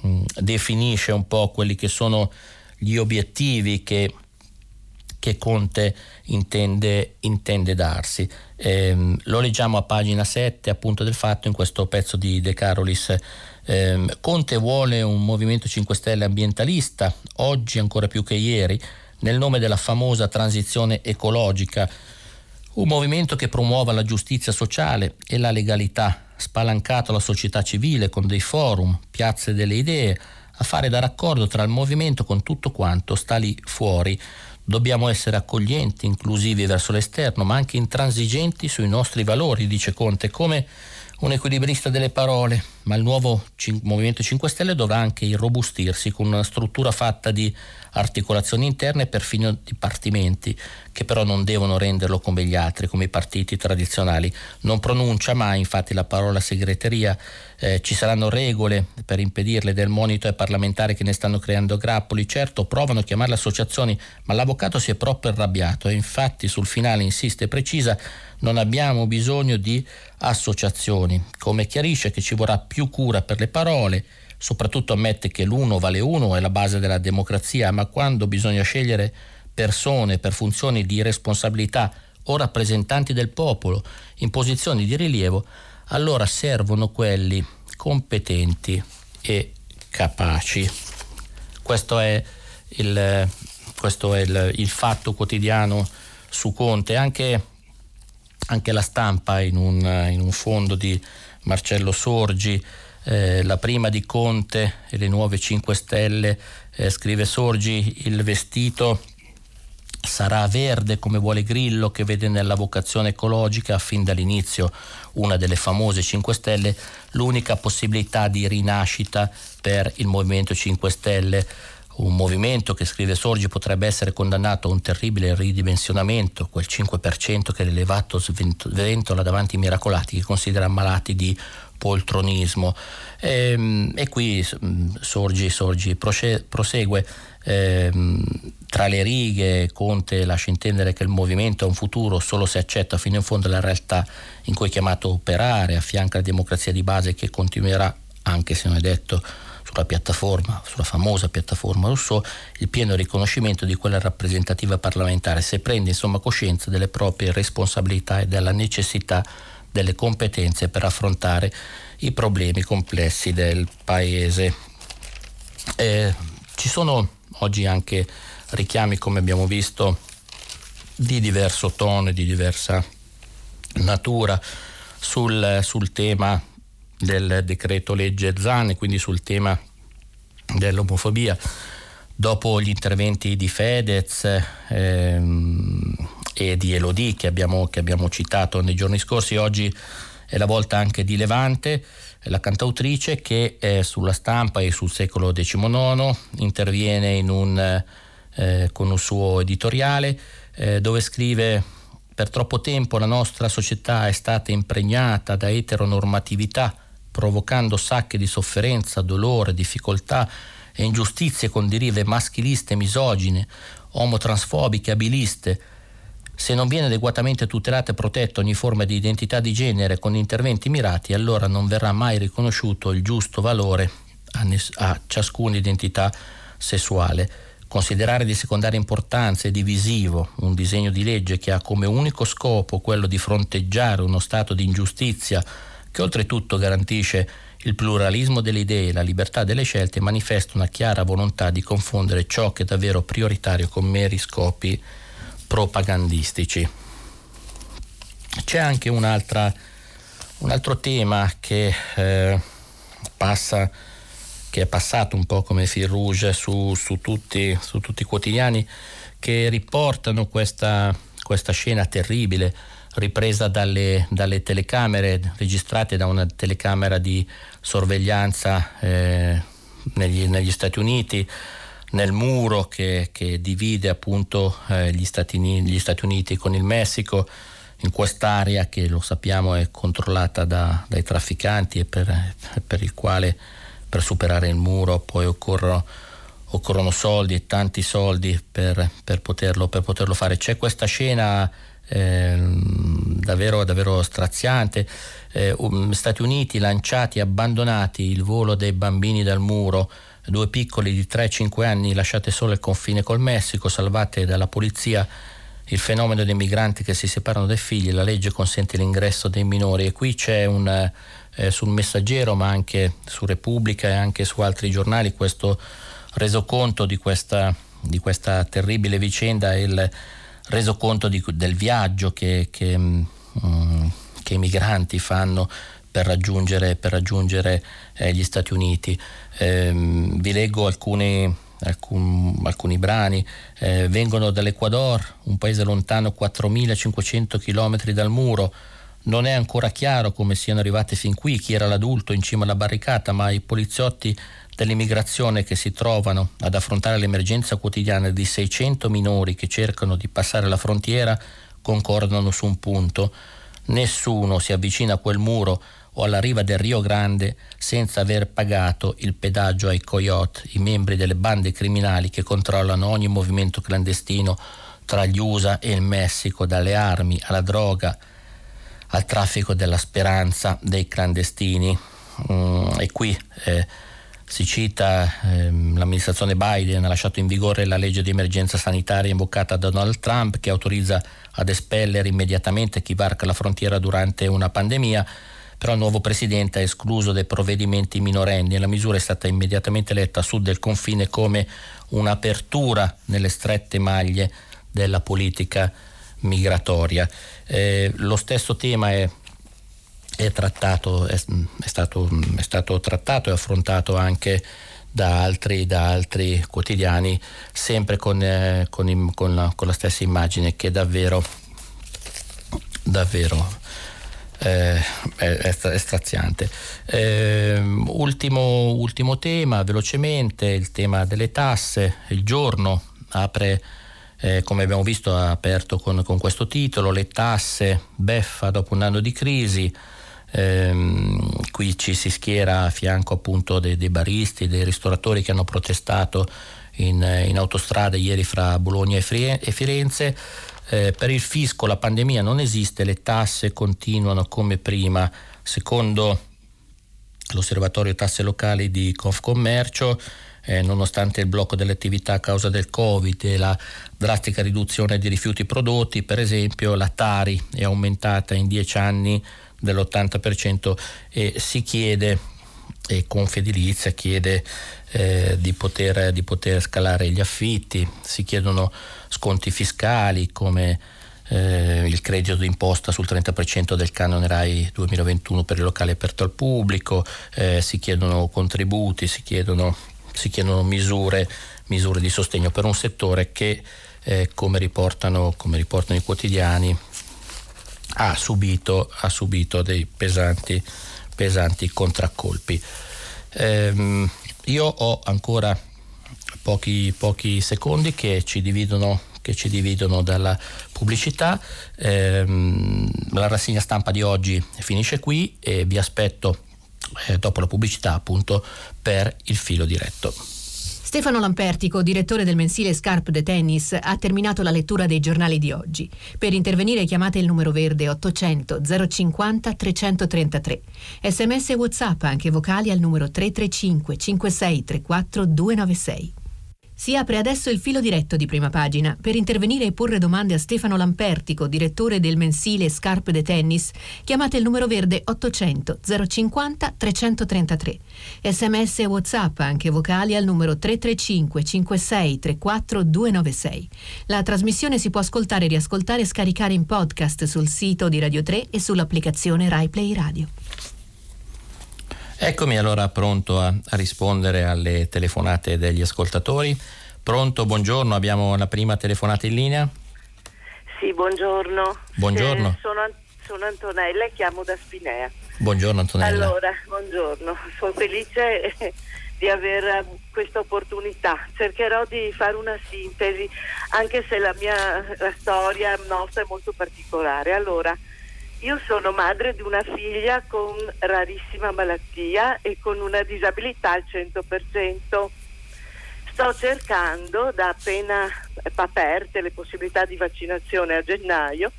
mh, definisce un po' quelli che sono gli obiettivi che, che Conte intende, intende darsi. Eh, lo leggiamo a pagina 7 appunto del fatto in questo pezzo di De Carolis. Eh, Conte vuole un Movimento 5 Stelle ambientalista, oggi ancora più che ieri, nel nome della famosa transizione ecologica, un movimento che promuova la giustizia sociale e la legalità, spalancato la società civile con dei forum, piazze delle idee, a fare da raccordo tra il movimento con tutto quanto sta lì fuori. Dobbiamo essere accoglienti, inclusivi verso l'esterno, ma anche intransigenti sui nostri valori, dice Conte, come un equilibrista delle parole, ma il nuovo Movimento 5 Stelle dovrà anche irrobustirsi con una struttura fatta di articolazioni interne e perfino dipartimenti, che però non devono renderlo come gli altri, come i partiti tradizionali. Non pronuncia mai infatti la parola segreteria, eh, ci saranno regole per impedirle del monito ai parlamentari che ne stanno creando grappoli, certo provano a chiamarle associazioni, ma l'avvocato si è proprio arrabbiato. E infatti sul finale insiste e precisa non abbiamo bisogno di associazioni, come chiarisce che ci vorrà più cura per le parole, soprattutto ammette che l'uno vale uno, è la base della democrazia, ma quando bisogna scegliere persone per funzioni di responsabilità o rappresentanti del popolo in posizioni di rilievo, allora servono quelli competenti e capaci. Questo è il, questo è il, il fatto quotidiano su Conte, anche, anche la stampa in un, in un fondo di Marcello Sorgi eh, la prima di Conte e le nuove 5 Stelle, eh, scrive Sorgi, il vestito sarà verde come vuole Grillo che vede nella vocazione ecologica fin dall'inizio una delle famose 5 Stelle l'unica possibilità di rinascita per il Movimento 5 Stelle. Un movimento che scrive Sorgi potrebbe essere condannato a un terribile ridimensionamento, quel 5% che l'elevato sventola davanti ai miracolati che considera malati di poltronismo. E, ehm, e qui mm, Sorgi, Sorgi prosegue. Eh, tra le righe Conte lascia intendere che il movimento ha un futuro solo se accetta fino in fondo la realtà in cui è chiamato a operare, affianca la democrazia di base che continuerà, anche se non è detto sulla piattaforma, sulla famosa piattaforma Rousseau, il pieno riconoscimento di quella rappresentativa parlamentare, se prende insomma coscienza delle proprie responsabilità e della necessità delle competenze per affrontare i problemi complessi del Paese. Eh, ci sono oggi anche richiami, come abbiamo visto, di diverso tono e di diversa natura sul, sul tema del decreto legge Zan e quindi sul tema dell'omofobia. Dopo gli interventi di Fedez ehm, e di Elodie che abbiamo, che abbiamo citato nei giorni scorsi, oggi è la volta anche di Levante, la cantautrice che eh, sulla stampa e sul secolo XIX interviene un, eh, con un suo editoriale eh, dove scrive per troppo tempo la nostra società è stata impregnata da eteronormatività, provocando sacche di sofferenza, dolore, difficoltà e ingiustizie con derive maschiliste, misogine, omotransfobiche, abiliste, se non viene adeguatamente tutelata e protetta ogni forma di identità di genere con interventi mirati, allora non verrà mai riconosciuto il giusto valore a, ness- a ciascuna identità sessuale. Considerare di secondaria importanza e divisivo un disegno di legge che ha come unico scopo quello di fronteggiare uno stato di ingiustizia che oltretutto garantisce il pluralismo delle idee e la libertà delle scelte manifesta una chiara volontà di confondere ciò che è davvero prioritario con meri scopi propagandistici. C'è anche un altro tema che eh, passa che è passato un po' come fil rouge su, su, tutti, su tutti, i quotidiani che riportano questa, questa scena terribile ripresa dalle, dalle, telecamere, registrate da una telecamera di sorveglianza eh, negli, negli, Stati Uniti, nel muro che, che divide appunto eh, gli, Stati, gli, Stati, Uniti con il Messico, in quest'area che lo sappiamo è controllata da, dai trafficanti e per, per il quale per superare il muro, poi occorrono, occorrono soldi e tanti soldi per, per, poterlo, per, poterlo, fare. C'è questa scena eh, davvero, davvero, straziante, eh, um, Stati Uniti lanciati, abbandonati il volo dei bambini dal muro, due piccoli di 3-5 anni lasciate solo al confine col Messico, salvate dalla polizia. Il fenomeno dei migranti che si separano dai figli, la legge consente l'ingresso dei minori. E qui c'è un, eh, sul Messaggero ma anche su Repubblica e anche su altri giornali questo resoconto di questa, di questa terribile vicenda e il resoconto di, del viaggio che, che, mh, mm, che, i migranti fanno per raggiungere, per raggiungere eh, gli Stati Uniti. Eh, vi leggo alcuni, alcun, alcuni brani. Eh, vengono dall'Ecuador, un paese lontano 4500 km dal muro non è ancora chiaro come siano arrivate fin qui, chi era l'adulto in cima alla barricata, ma i poliziotti dell'immigrazione che si trovano ad affrontare l'emergenza quotidiana di 600 minori che cercano di passare la frontiera concordano su un punto. Nessuno si avvicina a quel muro o alla riva del Rio Grande senza aver pagato il pedaggio ai coyote, i membri delle bande criminali che controllano ogni movimento clandestino tra gli USA e il Messico, dalle armi alla droga, al traffico della speranza dei clandestini. Mm, e qui eh, si cita ehm, l'amministrazione Biden ha lasciato in vigore la legge di emergenza sanitaria invocata da Donald Trump che autorizza ad espellere immediatamente chi varca la frontiera durante una pandemia, però il nuovo presidente ha escluso dei provvedimenti minorenni e la misura è stata immediatamente letta a sud del confine come un'apertura nelle strette maglie della politica migratoria. Eh, lo stesso tema è, è, trattato, è, stato, è, stato, trattato e affrontato anche da altri, da altri quotidiani, sempre con, eh, con, con, la, con, la, stessa immagine che davvero, davvero eh, è, straziante. Eh, ultimo, ultimo tema, velocemente, il tema delle tasse. Il giorno apre eh, come abbiamo visto ha aperto con, con, questo titolo, le tasse, beffa dopo un anno di crisi, ehm, qui ci si schiera a fianco appunto dei, dei baristi, dei ristoratori che hanno protestato in, in autostrada ieri fra Bologna e, Firenze. Eh, per il fisco la pandemia non esiste, le tasse continuano come prima, secondo l'osservatorio tasse locali di Confcommercio eh, nonostante il blocco delle attività a causa del Covid e la drastica riduzione di rifiuti prodotti, per esempio la Tari è aumentata in dieci anni dell'80% e si chiede, e Confedilizia chiede eh, di, poter, di poter scalare gli affitti, si chiedono sconti fiscali come eh, il credito d'imposta sul 30% del canone RAI 2021 per i locali aperti al pubblico, eh, si chiedono contributi, si chiedono si chiedono misure, misure di sostegno per un settore che, eh, come, riportano, come, riportano, i quotidiani, ha subito, ha subito dei pesanti, pesanti contraccolpi. Ehm, io ho ancora pochi, pochi secondi che ci dividono che ci dividono dalla pubblicità. Ehm, la rassegna stampa di oggi finisce qui e vi aspetto eh, dopo la pubblicità appunto per il filo diretto. Stefano Lampertico, direttore del mensile Scarp de Tennis, ha terminato la lettura dei giornali di oggi. Per intervenire chiamate il numero verde 800 050 333. Sms e WhatsApp anche vocali al numero 335 5634 296. Si apre adesso il filo diretto di prima pagina. Per intervenire e porre domande a Stefano Lampertico, direttore del mensile Scarpe de Tennis, chiamate il numero verde 800 050 333. Sms e WhatsApp, anche vocali, al numero 335 56 34 296. La trasmissione si può ascoltare, riascoltare e scaricare in podcast sul sito di Radio 3 e sull'applicazione RaiPlay Radio. Eccomi allora pronto a, a, rispondere alle telefonate degli ascoltatori. Pronto, buongiorno, abbiamo la prima telefonata in linea. Sì, buongiorno. Buongiorno. Eh, sono, sono, Antonella e chiamo da Spinea. Buongiorno Antonella. Allora, buongiorno, sono felice di avere questa opportunità. Cercherò di fare una sintesi, anche se la mia la storia nostra è molto particolare. Allora, io sono madre di una figlia con rarissima malattia e con una disabilità al 100%. Sto cercando, da appena aperte le possibilità di vaccinazione a gennaio,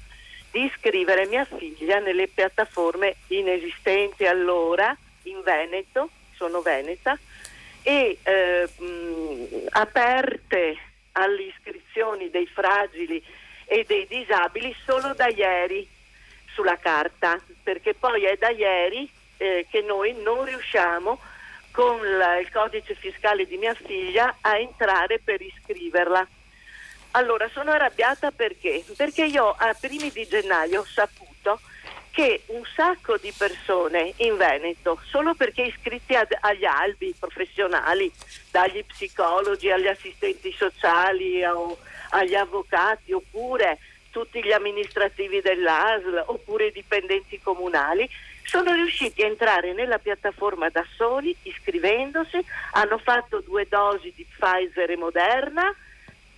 di iscrivere mia figlia nelle piattaforme inesistenti allora in Veneto, sono veneta, e eh, aperte alle iscrizioni dei fragili e dei disabili solo da ieri sulla carta, perché poi è da ieri eh, che noi non riusciamo con la, il codice fiscale di mia figlia a entrare per iscriverla. Allora sono arrabbiata perché? Perché io a primi di gennaio ho saputo che un sacco di persone in Veneto, solo perché iscritti ad, agli albi professionali, dagli psicologi agli assistenti sociali o agli avvocati oppure tutti gli amministrativi dell'ASL oppure i dipendenti comunali, sono riusciti a entrare nella piattaforma da soli, iscrivendosi, hanno fatto due dosi di Pfizer e Moderna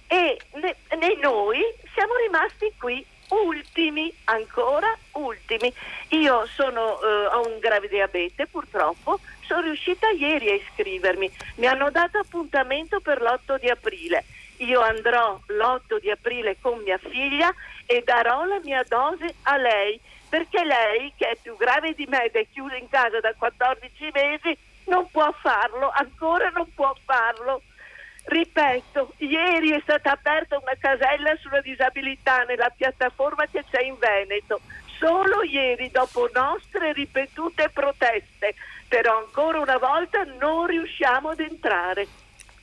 e ne, ne noi siamo rimasti qui ultimi, ancora ultimi. Io sono, eh, ho un grave diabete purtroppo, sono riuscita ieri a iscrivermi, mi hanno dato appuntamento per l'8 di aprile io andrò l'8 di aprile con mia figlia e darò la mia dose a lei, perché lei, che è più grave di me ed è chiusa in casa da 14 mesi, non può farlo, ancora non può farlo. Ripeto, ieri è stata aperta una casella sulla disabilità nella piattaforma che c'è in Veneto, solo ieri dopo nostre ripetute proteste, però ancora una volta non riusciamo ad entrare.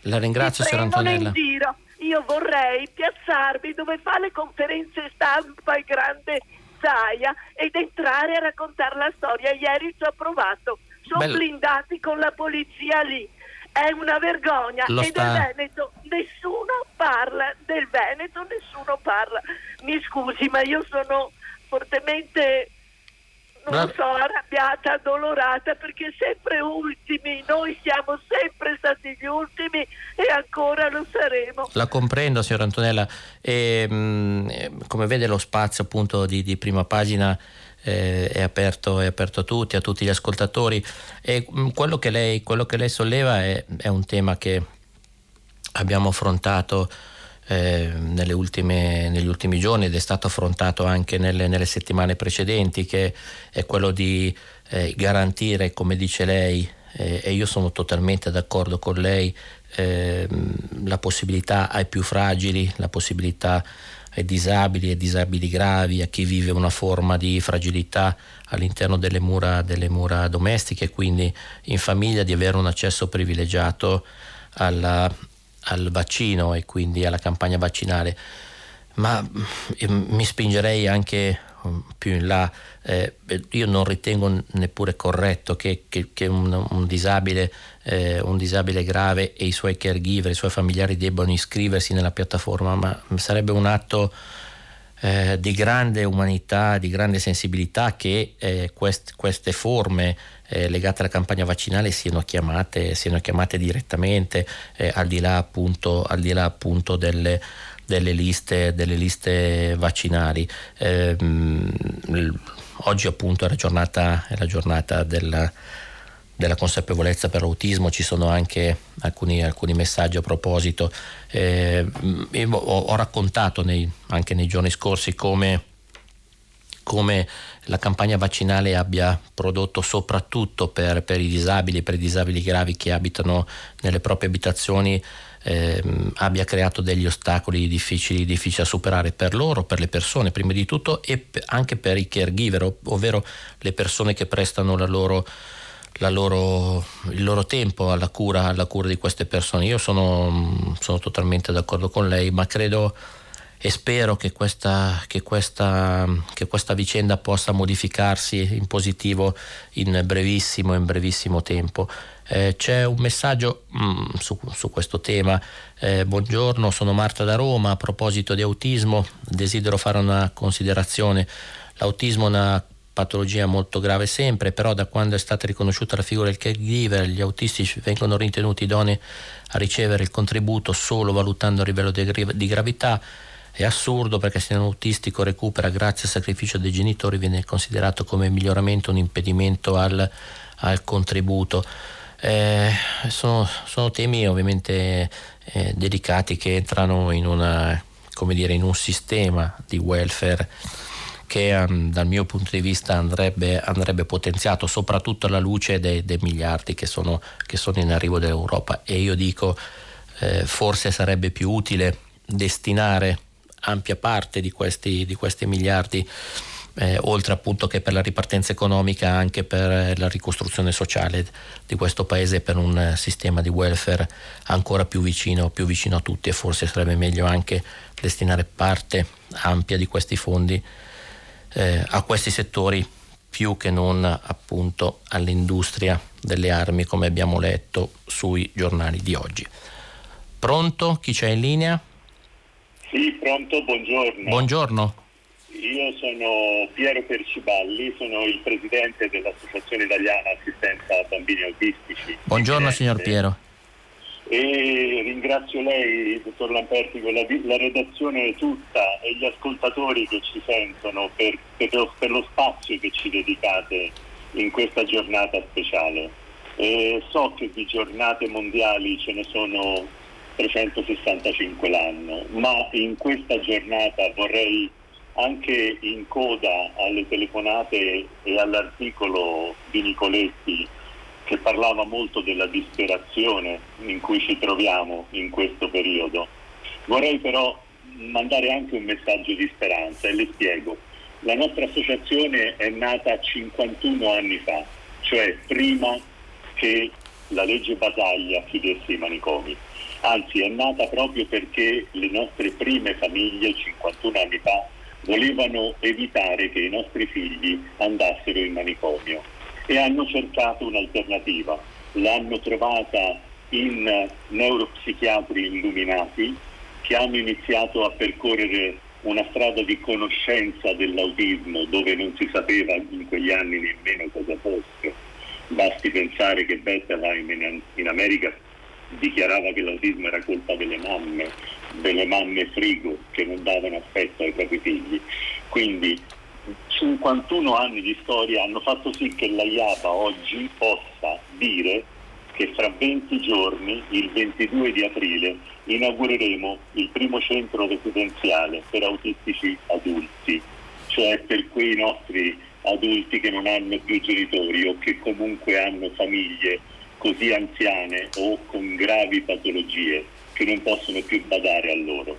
La ringrazio, signora Antonella. In giro io vorrei piazzarmi dove fa le conferenze stampa il grande Zaia ed entrare a raccontare la storia. Ieri ci ho provato, sono Bello. blindati con la polizia lì. È una vergogna Lo e sta... del Veneto nessuno parla, del Veneto nessuno parla. Mi scusi, ma io sono fortemente non so, arrabbiata, addolorata perché sempre ultimi, noi siamo sempre stati gli ultimi e ancora lo saremo. La comprendo signora Antonella. E mh, come vede lo spazio appunto di, di prima pagina eh, è, aperto, è, aperto, a tutti, a tutti gli ascoltatori. E mh, quello, che lei, quello, che lei, solleva è, è un tema che abbiamo affrontato eh, ultime, negli ultimi giorni ed è stato affrontato anche nelle, nelle settimane precedenti, che è quello di eh, garantire, come dice lei, eh, e io sono totalmente d'accordo con lei, ehm, la possibilità ai più fragili, la possibilità ai disabili e disabili gravi, a chi vive una forma di fragilità all'interno delle mura, delle mura domestiche, quindi in famiglia di avere un accesso privilegiato alla, al vaccino e quindi alla campagna vaccinale, ma eh, mi spingerei anche um, più in là. Eh, io non ritengo neppure corretto che, che, che un, un, disabile, eh, un, disabile, grave e i suoi caregiver, i suoi familiari debbano iscriversi nella piattaforma, ma sarebbe un atto eh, di grande umanità, di grande sensibilità che eh, quest, queste forme eh, legate alla campagna vaccinale siano chiamate, siano chiamate direttamente eh, al di là appunto, al di là appunto delle, delle, liste, delle liste vaccinali. Eh, oggi appunto è la giornata, è la giornata della, della consapevolezza per l'autismo, ci sono anche alcuni, alcuni messaggi a proposito. Eh, ho, ho, raccontato nei, anche nei giorni scorsi come come la campagna vaccinale abbia prodotto soprattutto per, per i disabili, per i disabili gravi che abitano nelle proprie abitazioni, ehm, abbia creato degli ostacoli difficili, difficili, da superare per loro, per le persone prima di tutto e anche per i caregiver, ovvero le persone che prestano la loro, loro, il loro tempo alla cura, alla cura, di queste persone. Io sono, sono totalmente d'accordo con lei, ma credo e spero che questa, che, questa, che questa, vicenda possa modificarsi in positivo in brevissimo, in brevissimo tempo. Eh, c'è un messaggio mm, su, su, questo tema. Eh, buongiorno, sono Marta da Roma. A proposito di autismo, desidero fare una considerazione. L'autismo è una patologia molto grave sempre, però da quando è stata riconosciuta la figura del caregiver, gli autistici vengono ritenuti idonei a ricevere il contributo solo valutando il livello di gravità è assurdo perché se un autistico recupera grazie al sacrificio dei genitori viene considerato come miglioramento, un impedimento al, al contributo. Eh, sono, sono, temi ovviamente eh, delicati che entrano in, una, dire, in, un sistema di welfare che um, dal mio punto di vista andrebbe, andrebbe potenziato soprattutto alla luce dei, dei miliardi che sono, che sono, in arrivo dall'Europa. E io dico eh, forse sarebbe più utile destinare ampia parte di questi, di questi miliardi, eh, oltre appunto che per la ripartenza economica, anche per la ricostruzione sociale di questo paese, per un sistema di welfare ancora più vicino, più vicino a tutti. E forse sarebbe meglio anche destinare parte ampia di questi fondi eh, a questi settori più che non appunto all'industria delle armi come abbiamo letto sui giornali di oggi. Pronto? Chi c'è in linea? Sì, pronto, buongiorno. Buongiorno. Io sono Piero Perciballi, sono il presidente dell'Associazione Italiana Assistenza a Bambini Autistici. Buongiorno signor Piero. E ringrazio lei, dottor Lampertico, la, la, redazione tutta e gli ascoltatori che ci sentono per, per, lo, per lo, spazio che ci dedicate in questa giornata speciale. E so che di giornate mondiali ce ne sono 365 l'anno, ma in questa giornata vorrei anche in coda alle telefonate e all'articolo di Nicoletti che parlava molto della disperazione in cui ci troviamo in questo periodo. Vorrei però mandare anche un messaggio di speranza e le spiego. La nostra associazione è nata 51 anni fa, cioè prima che la legge Basaglia chiudesse i manicomi anzi è nata proprio perché le nostre prime famiglie 51 anni fa volevano evitare che i nostri figli andassero in manicomio e hanno cercato un'alternativa. L'hanno trovata in neuropsichiatri illuminati che hanno iniziato a percorrere una strada di conoscenza dell'autismo dove non si sapeva in quegli anni nemmeno cosa fosse. Basti pensare che Bettelheim in, America dichiarava che l'autismo era colpa delle mamme, delle mamme frigo che non davano affetto ai propri figli. Quindi 51 anni di storia hanno fatto sì che la IAPA oggi possa dire che fra 20 giorni, il 22 di aprile, inaugureremo il primo centro residenziale per autistici adulti, cioè per quei nostri adulti che non hanno più genitori o che comunque hanno famiglie così anziane o con gravi patologie che non possono più badare a loro.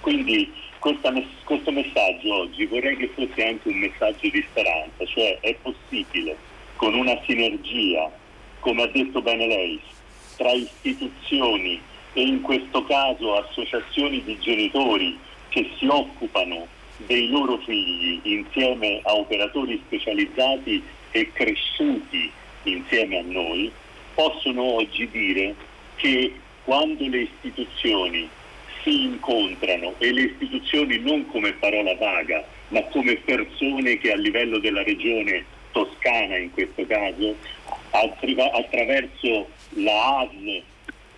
Quindi questa, questo messaggio oggi vorrei che fosse anche un messaggio di speranza, cioè è possibile con una sinergia, come ha detto bene lei, tra istituzioni e in questo caso associazioni di genitori che si occupano dei loro figli insieme a operatori specializzati e cresciuti insieme a noi, possono oggi dire che quando le istituzioni si incontrano e le istituzioni non come parola vaga, ma come persone che a livello della regione toscana in questo caso, attraverso la ASL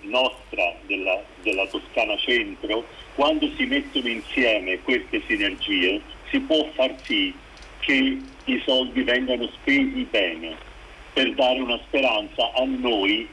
nostra della, della Toscana Centro, quando si mettono insieme queste sinergie si può far sì che i soldi vengano spesi bene per dare una speranza a noi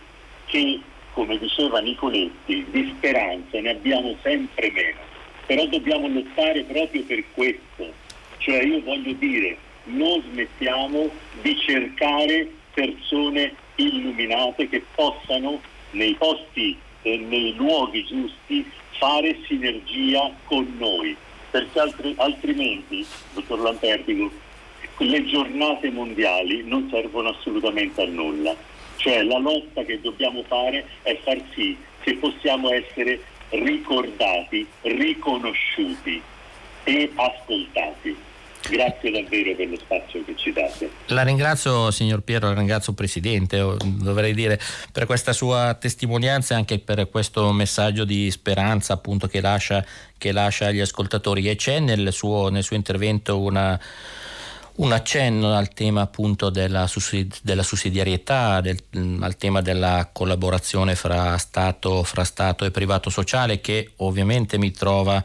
che, come diceva Nicoletti, di speranza ne abbiamo sempre meno. Però dobbiamo lottare proprio per questo, Cioè io voglio dire, non smettiamo di cercare persone illuminate che possano nei posti e nei luoghi giusti fare sinergia con noi, perché altri, altrimenti, dottor Lampertico, le giornate mondiali non servono assolutamente a nulla. Cioè la lotta che dobbiamo fare è far sì che possiamo essere ricordati, riconosciuti e ascoltati. Grazie davvero per lo spazio che ci date. La ringrazio signor Piero, la ringrazio Presidente, dovrei dire per questa sua testimonianza e anche per questo messaggio di speranza appunto che lascia, che lascia agli ascoltatori e c'è nel suo, nel suo intervento una un accenno al tema appunto della, sussid- della sussidiarietà, del, al tema della collaborazione fra Stato, fra Stato, e privato sociale che ovviamente mi trova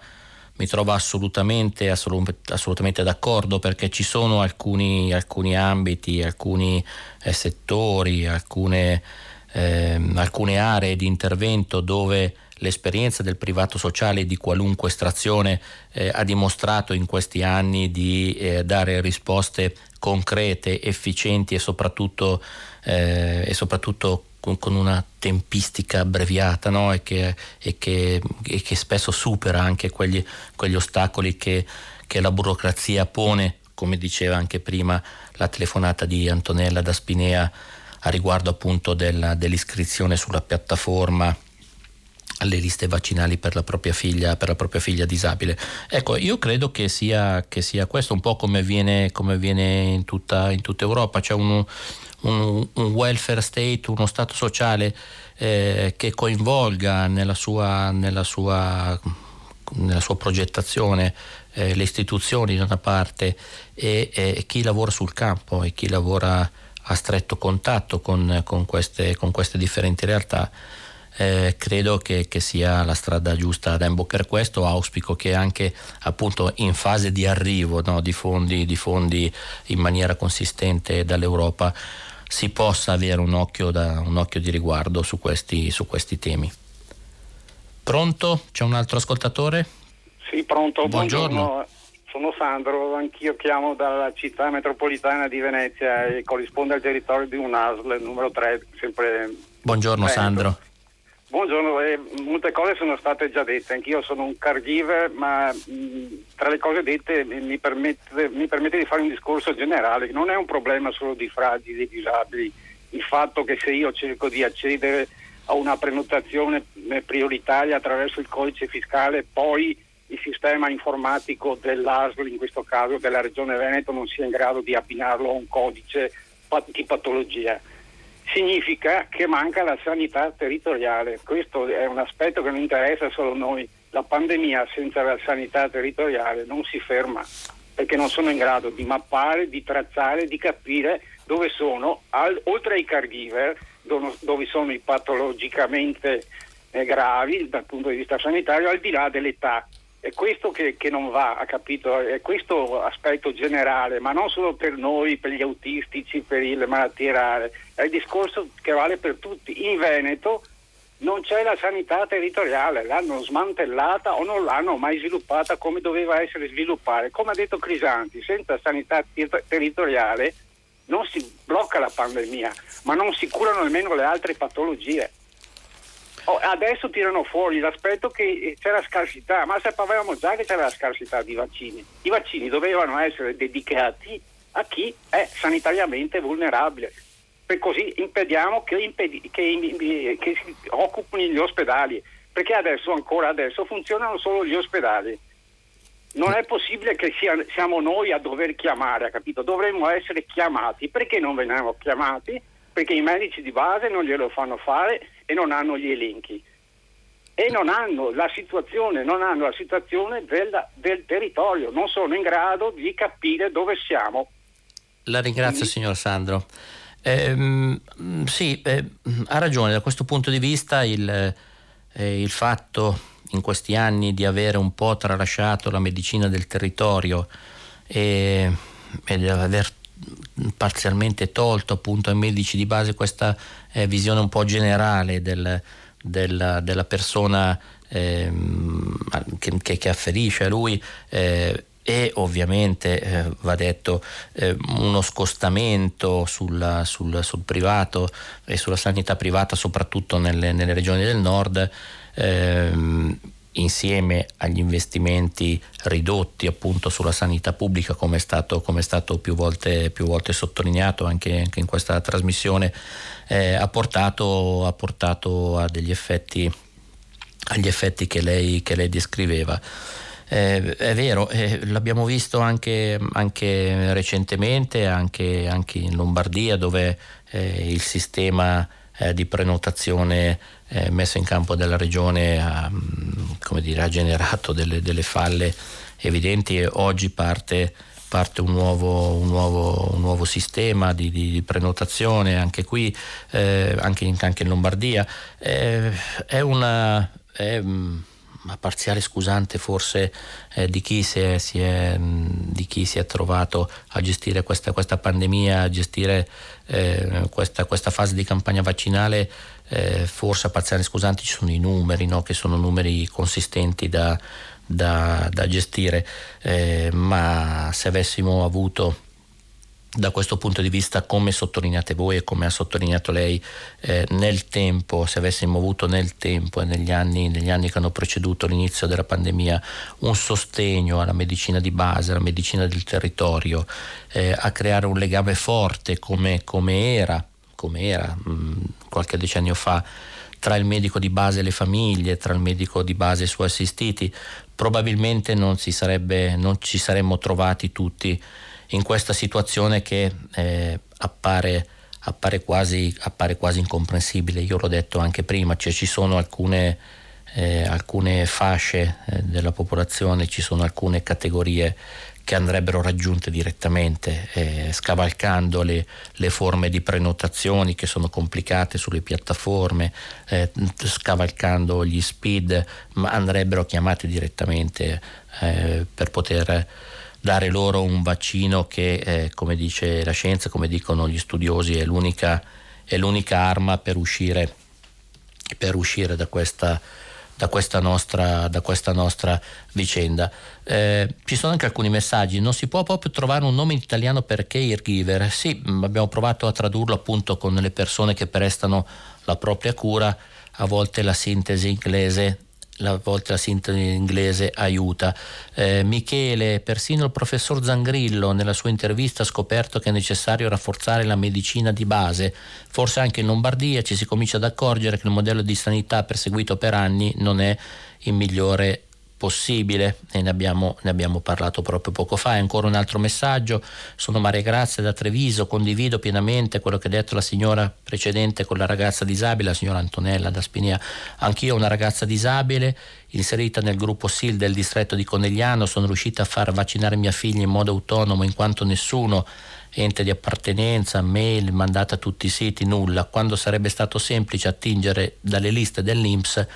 mi trovo assolutamente, assolutamente, d'accordo perché ci sono alcuni, alcuni ambiti, alcuni eh, settori, alcune, eh, alcune aree di intervento dove l'esperienza del privato sociale di qualunque estrazione eh, ha dimostrato in questi anni di eh, dare risposte concrete, efficienti e soprattutto, eh, e soprattutto con, con una tempistica abbreviata no? e, che, e, che, e, che, spesso supera anche quegli, quegli ostacoli che, che, la burocrazia pone, come diceva anche prima la telefonata di Antonella da Spinea a riguardo appunto della, dell'iscrizione sulla piattaforma alle liste vaccinali per la propria figlia, la propria figlia disabile. Ecco, io credo che sia, che sia questo un po' come avviene, come avviene in, tutta, in tutta Europa, c'è un, un, un welfare state, uno Stato sociale eh, che coinvolga nella sua, nella sua, nella sua progettazione eh, le istituzioni da una parte e, e, chi lavora sul campo e chi lavora a stretto contatto con, con, queste, con queste, differenti realtà. Eh, credo che, che, sia la strada giusta da imboccare questo, auspico che anche appunto in fase di arrivo no, di, fondi, di fondi in maniera consistente dall'Europa si possa avere un occhio, da, un occhio di riguardo su questi, su questi, temi. Pronto? C'è un altro ascoltatore? Sì, pronto. Buongiorno. Buongiorno. Sono Sandro, anch'io chiamo dalla città metropolitana di Venezia e corrisponde al territorio di un ASL numero 3, sempre Buongiorno Veneto. Sandro. Buongiorno, eh, molte cose sono state già dette, anch'io sono un caregiver, ma mh, tra le cose dette mi permette, mi permette, di fare un discorso generale, non è un problema solo di fragili e disabili, il fatto che se io cerco di accedere a una prenotazione eh, prioritaria attraverso il codice fiscale, poi il sistema informatico dell'ASL, in questo caso della Regione Veneto, non sia in grado di abbinarlo a un codice di patologia significa che manca la sanità territoriale. Questo è un aspetto che non interessa solo noi. La pandemia senza la sanità territoriale non si ferma perché non sono in grado di mappare, di tracciare, di capire dove sono, al, oltre ai caregiver, dove, sono i patologicamente eh, gravi dal punto di vista sanitario, al di là dell'età. È questo che, che, non va, ha capito? È questo aspetto generale, ma non solo per noi, per gli autistici, per le malattie rare, è il discorso che vale per tutti. In Veneto non c'è la sanità territoriale, l'hanno smantellata o non l'hanno mai sviluppata come doveva essere sviluppata. Come ha detto Crisanti, senza sanità ter- territoriale non si blocca la pandemia, ma non si curano nemmeno le altre patologie. Oh, adesso tirano fuori l'aspetto che eh, c'era scarsità, ma sapevamo già che c'era la scarsità di vaccini. I vaccini dovevano essere dedicati a chi è sanitariamente vulnerabile. Per così impediamo che, impedi- che, che si occupino gli ospedali, perché adesso, ancora adesso, funzionano solo gli ospedali. Non è possibile che sia, siamo noi a dover chiamare, capito? Dovremmo essere chiamati. Perché non veniamo chiamati? Perché i medici di base non glielo fanno fare e non hanno gli elenchi e non hanno la situazione, non hanno la situazione del, del territorio, non sono in grado di capire dove siamo. La ringrazio Quindi... signor Sandro. Eh, sì, eh, ha ragione, da questo punto di vista il, eh, il, fatto in questi anni di avere un po' tralasciato la medicina del territorio e, e di aver parzialmente tolto appunto ai medici di base questa eh, visione un po' generale del, del, della persona eh, che, che, afferisce a lui eh, e ovviamente eh, va detto eh, uno scostamento sulla, sul, sul, privato e sulla sanità privata soprattutto nelle, nelle regioni del nord ehm, insieme agli investimenti ridotti appunto sulla sanità pubblica come è stato, come è stato più, volte, più, volte, sottolineato anche, anche in questa trasmissione eh, ha, portato, ha, portato, a degli effetti agli effetti che lei, che lei descriveva. Eh, è vero, eh, l'abbiamo visto anche, anche recentemente, anche, anche, in Lombardia, dove eh, il sistema eh, di prenotazione eh, messo in campo dalla regione ha, mm, dire, ha generato delle, delle, falle evidenti e oggi parte, parte un, nuovo, un, nuovo, un, nuovo, sistema di, di, prenotazione anche qui, eh, anche in, anche, in, Lombardia. è una... È, mm, ma parziale scusante forse eh, di, chi si è, si è, di, chi si è, trovato a gestire questa, questa pandemia, a gestire eh, questa, questa, fase di campagna vaccinale, eh, forse a parziale scusante ci sono i numeri, no? che sono numeri consistenti da, da, da gestire, eh, ma se avessimo avuto da questo punto di vista, come sottolineate voi e come ha sottolineato lei, eh, nel tempo, se avessimo avuto nel tempo e negli anni, negli anni, che hanno preceduto l'inizio della pandemia un sostegno alla medicina di base, alla medicina del territorio, eh, a creare un legame forte come, come era, come era mm, qualche decennio fa, tra il medico di base e le famiglie, tra il medico di base e i suoi assistiti, probabilmente non, sarebbe, non ci saremmo trovati tutti in questa situazione che eh, appare, appare, quasi, appare, quasi, incomprensibile. Io l'ho detto anche prima, cioè ci sono alcune, eh, alcune fasce eh, della popolazione, ci sono alcune categorie che andrebbero raggiunte direttamente, eh, scavalcando le, le, forme di prenotazioni che sono complicate sulle piattaforme, eh, scavalcando gli speed, ma andrebbero chiamate direttamente eh, per poter dare loro un vaccino che, eh, come dice la scienza, come dicono gli studiosi, è l'unica, è l'unica arma per uscire, per uscire da, questa, da, questa nostra, da, questa, nostra, vicenda. Eh, ci sono anche alcuni messaggi, non si può proprio trovare un nome in italiano per caregiver, sì, abbiamo provato a tradurlo appunto con le persone che prestano la propria cura, a volte la sintesi inglese a volte la sintesi inglese aiuta. Eh, Michele, persino il professor Zangrillo nella sua intervista ha scoperto che è necessario rafforzare la medicina di base. Forse anche in Lombardia ci si comincia ad accorgere che il modello di sanità perseguito per anni non è il migliore possibile e ne abbiamo, ne abbiamo, parlato proprio poco fa. E ancora un altro messaggio, sono Maria Grazia da Treviso, condivido pienamente quello che ha detto la signora precedente con la ragazza disabile, la signora Antonella da Spinia. Anch'io una ragazza disabile inserita nel gruppo SIL del distretto di Conegliano, sono riuscita a far vaccinare mia figlia in modo autonomo in quanto nessuno ente di appartenenza, mail, mandata a tutti i siti, nulla, quando sarebbe stato semplice attingere dalle liste dell'Inps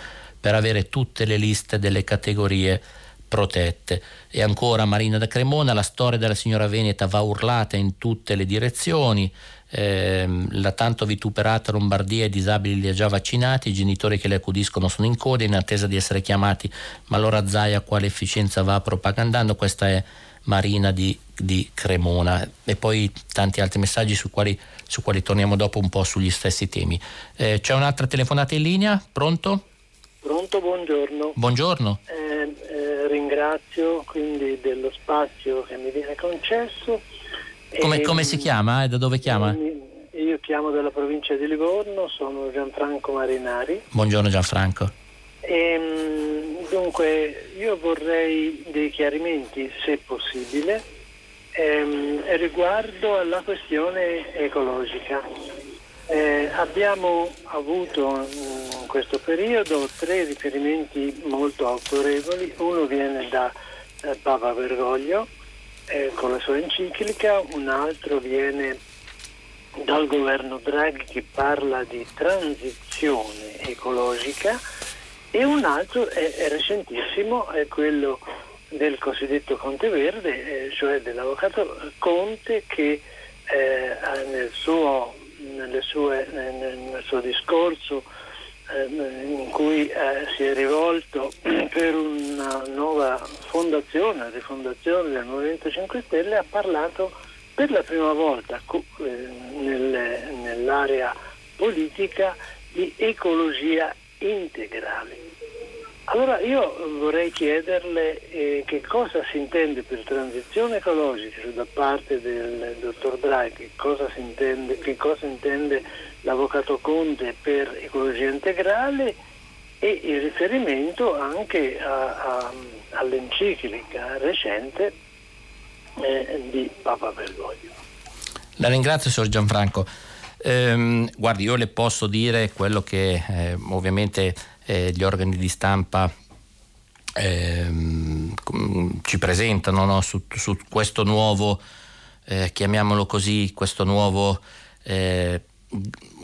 per avere tutte le liste delle categorie protette. E ancora Marina da Cremona, la storia della signora Veneta va urlata in tutte le direzioni, eh, la tanto vituperata Lombardia i disabili li ha già vaccinati, i genitori che le accudiscono sono in coda in attesa di essere chiamati, ma allora Zaia quale efficienza va propagandando? Questa è Marina di, di Cremona e poi tanti altri messaggi su quali, su quali torniamo dopo un po' sugli stessi temi. Eh, c'è un'altra telefonata in linea? Pronto? Pronto, buongiorno. Buongiorno. Eh, eh, ringrazio quindi dello spazio che mi viene concesso. Come, e, come si chiama e da dove chiama? Io chiamo dalla provincia di Livorno, sono Gianfranco Marinari. Buongiorno Gianfranco. E, ehm, dunque, io vorrei dei chiarimenti, se possibile, ehm, riguardo alla questione ecologica. Eh, abbiamo avuto in questo periodo tre riferimenti molto autorevoli, uno viene da eh, Papa Bergoglio eh, con la sua enciclica, un altro viene dal governo Draghi che parla di transizione ecologica. E un altro è, è recentissimo, è quello del cosiddetto Conte Verde, eh, cioè dell'avvocato Conte che eh, nel suo sue, nel suo discorso ehm, in cui eh, si è rivolto per una nuova fondazione, rifondazione del Movimento 5 Stelle, ha parlato per la prima volta eh, nell'area politica di ecologia integrale. Allora io vorrei chiederle eh, che cosa si intende per transizione ecologica da parte del dottor Draghi, che cosa, intende, che cosa intende l'avvocato Conte per ecologia integrale e il riferimento anche all'enciclica recente eh, di Papa Bergoglio. La ringrazio, signor Gianfranco. Ehm, guardi, io le posso dire quello che eh, ovviamente eh, gli organi di stampa ehm, ci presentano no? su, su, questo nuovo, eh, chiamiamolo così, questo nuovo eh,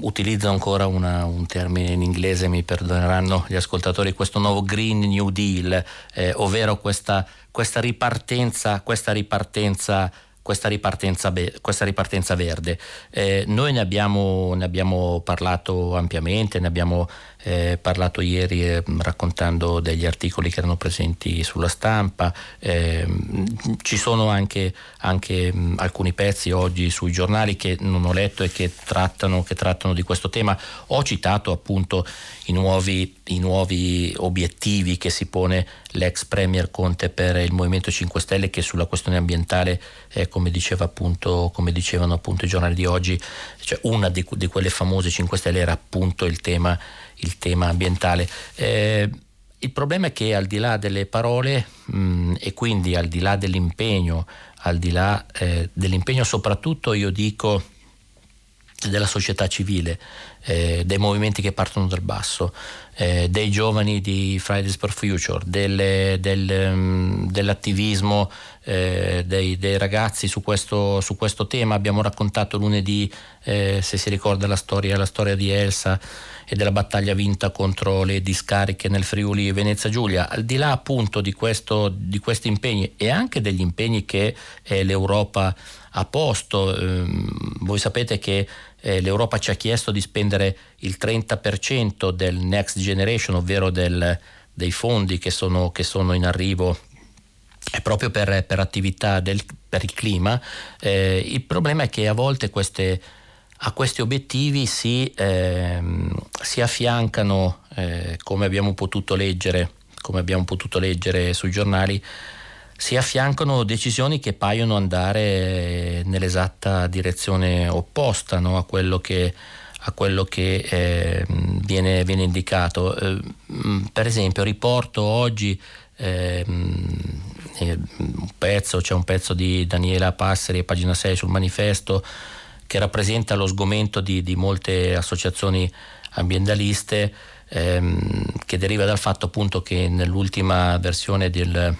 utilizzo ancora una, un termine in inglese, mi perdoneranno gli ascoltatori, questo nuovo Green New Deal, eh, ovvero questa, questa, ripartenza, questa ripartenza questa ripartenza, questa ripartenza verde. Eh, noi ne abbiamo, ne abbiamo, parlato ampiamente, ne abbiamo eh, parlato ieri eh, raccontando degli articoli che erano presenti sulla stampa, eh, ci sono anche, anche mh, alcuni pezzi oggi sui giornali che non ho letto e che trattano, che trattano di questo tema. Ho citato appunto i nuovi, i nuovi obiettivi che si pone l'ex Premier Conte per il Movimento 5 Stelle che sulla questione ambientale, eh, come, diceva appunto, come dicevano appunto i giornali di oggi, cioè una di, di quelle famose 5 Stelle era appunto il tema il tema ambientale. Eh, il problema è che al di là delle parole mh, e quindi al di là dell'impegno, al di là eh, dell'impegno soprattutto io dico della società civile, eh, dei movimenti che partono dal basso, eh, dei giovani di Fridays for Future, delle, del, um, dell'attivismo eh, dei, dei, ragazzi su questo, su questo, tema. Abbiamo raccontato lunedì, eh, se si ricorda la storia, la storia di Elsa e della battaglia vinta contro le discariche nel Friuli Venezia Giulia. Al di là appunto di, questo, di questi impegni e anche degli impegni che eh, l'Europa ha posto, ehm, voi sapete che eh, l'Europa ci ha chiesto di spendere il 30% del Next Generation, ovvero del, dei fondi che sono, che sono, in arrivo proprio per, per attività del, per il clima. Eh, il problema è che a volte queste a questi obiettivi si, ehm, si affiancano, eh, come, abbiamo potuto leggere, come abbiamo potuto leggere sui giornali, si affiancano decisioni che paiono andare nell'esatta direzione opposta no? a quello che, a quello che eh, viene, viene, indicato. Eh, per esempio, riporto oggi eh, un pezzo, c'è un pezzo di Daniela Passeri, pagina 6 sul manifesto, che rappresenta lo sgomento di, di molte associazioni ambientaliste ehm, che deriva dal fatto appunto che nell'ultima versione del,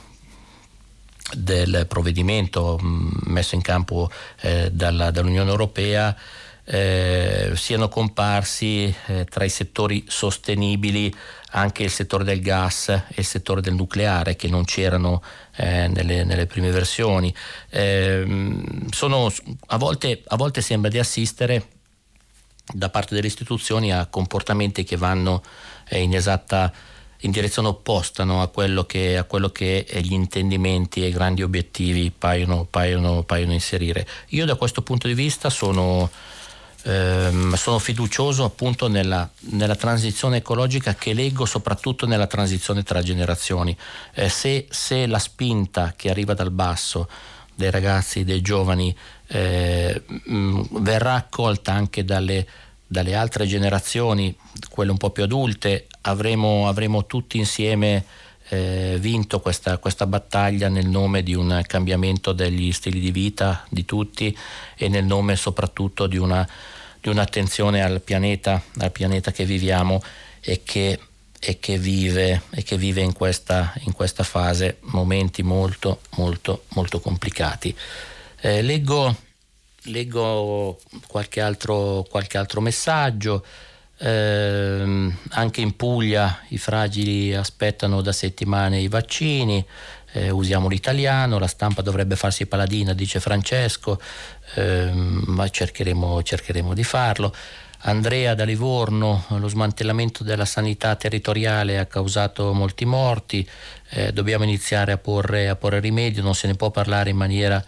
del provvedimento messo in campo eh, dalla, dall'Unione Europea eh, siano comparsi eh, tra i settori sostenibili anche il settore del gas e il settore del nucleare che non c'erano eh, nelle, nelle, prime versioni. Eh, sono, a, volte, a volte sembra di assistere da parte delle istituzioni a comportamenti che vanno eh, in esatta in direzione opposta no, a, quello che, a, quello che, gli intendimenti e i grandi obiettivi paiono, paiono, paiono inserire. Io da questo punto di vista sono, ehm, sono fiducioso appunto nella, nella, transizione ecologica che leggo soprattutto nella transizione tra generazioni. Eh, se, se, la spinta che arriva dal basso dei ragazzi, dei giovani, eh, mh, verrà accolta anche dalle, dalle, altre generazioni, quelle un po' più adulte, avremo, avremo tutti insieme eh, vinto questa, questa, battaglia nel nome di un cambiamento degli stili di vita di tutti e nel nome soprattutto di, una, di un'attenzione al pianeta, al pianeta che viviamo e che, e che vive, e che vive in, questa, in, questa, fase momenti molto molto molto complicati. Eh, leggo, leggo qualche, altro, qualche altro messaggio. Eh, anche in Puglia i fragili aspettano da settimane i vaccini, eh, usiamo l'italiano, la stampa dovrebbe farsi paladina, dice Francesco, eh, ma cercheremo, cercheremo, di farlo. Andrea da Livorno, lo smantellamento della sanità territoriale ha causato molti morti, eh, dobbiamo iniziare a porre, a porre, rimedio, non se ne può parlare in maniera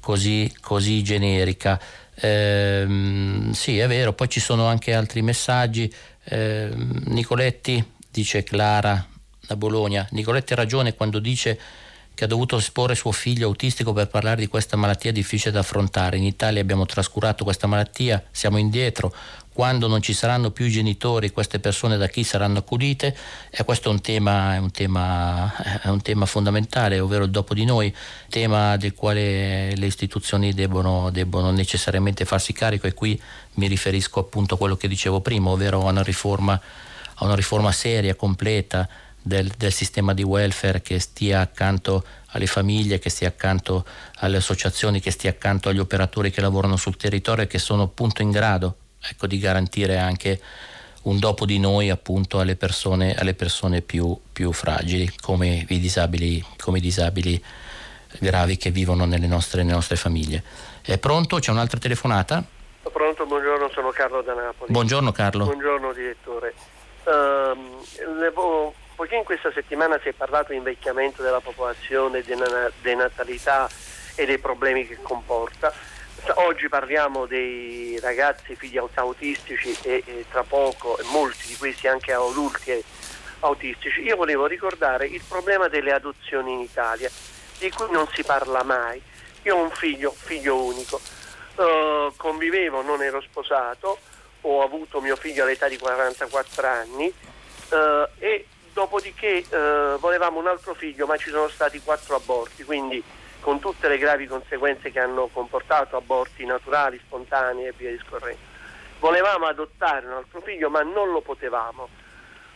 così, così generica. Eh, sì, è vero, poi ci sono anche altri messaggi. Eh, Nicoletti, dice Clara da Bologna, Nicoletti ha ragione quando dice che ha dovuto esporre suo figlio autistico per parlare di questa malattia difficile da affrontare. In Italia abbiamo trascurato questa malattia, siamo indietro. Quando non ci saranno più i genitori, queste persone da chi saranno accudite? E questo è un tema, è un tema, è un tema fondamentale, ovvero il dopo di noi, tema del quale le istituzioni debbono, debbono necessariamente farsi carico e qui mi riferisco appunto a quello che dicevo prima, ovvero a una riforma, a una riforma seria, completa del, del, sistema di welfare che stia accanto alle famiglie, che stia accanto alle associazioni, che stia accanto agli operatori che lavorano sul territorio e che sono appunto in grado ecco, di garantire anche un dopo di noi appunto alle persone, alle persone più, più, fragili come i, disabili, come i disabili gravi che vivono nelle nostre, nelle nostre famiglie. È pronto? C'è un'altra telefonata? Pronto, buongiorno, sono Carlo da Napoli. Buongiorno Carlo. Buongiorno direttore. Um, levo poiché in questa settimana si è parlato di invecchiamento della popolazione, di denatalità e dei problemi che comporta, oggi parliamo dei ragazzi figli autistici e, e tra poco molti di questi anche adulti autistici. Io volevo ricordare il problema delle adozioni in Italia, di cui non si parla mai. Io ho un figlio, figlio unico, uh, convivevo, non ero sposato, ho avuto mio figlio all'età di 44 anni uh, e dopodiché eh, volevamo un altro figlio ma ci sono stati quattro aborti, quindi con tutte le gravi conseguenze che hanno comportato aborti naturali, spontanei e via discorrendo. Volevamo adottare un altro figlio ma non lo potevamo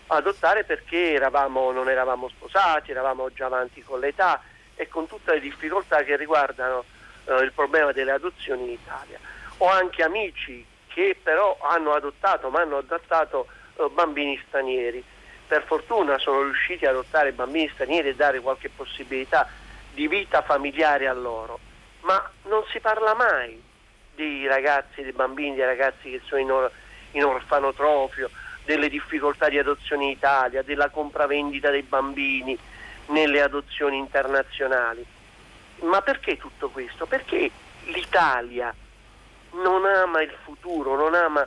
adottare perché eravamo, non eravamo sposati, eravamo già avanti con l'età e con tutte le difficoltà che riguardano eh, il problema delle adozioni in Italia. Ho anche amici che però hanno adottato, ma hanno adottato eh, bambini stranieri per fortuna sono riusciti ad adottare bambini stranieri e dare qualche possibilità di vita familiare a loro, ma non si parla mai dei ragazzi, dei bambini, dei ragazzi che sono in, or- in orfanotrofio, delle difficoltà di adozione in Italia, della compravendita dei bambini nelle adozioni internazionali. Ma perché tutto questo? Perché l'Italia non ama il futuro, non ama,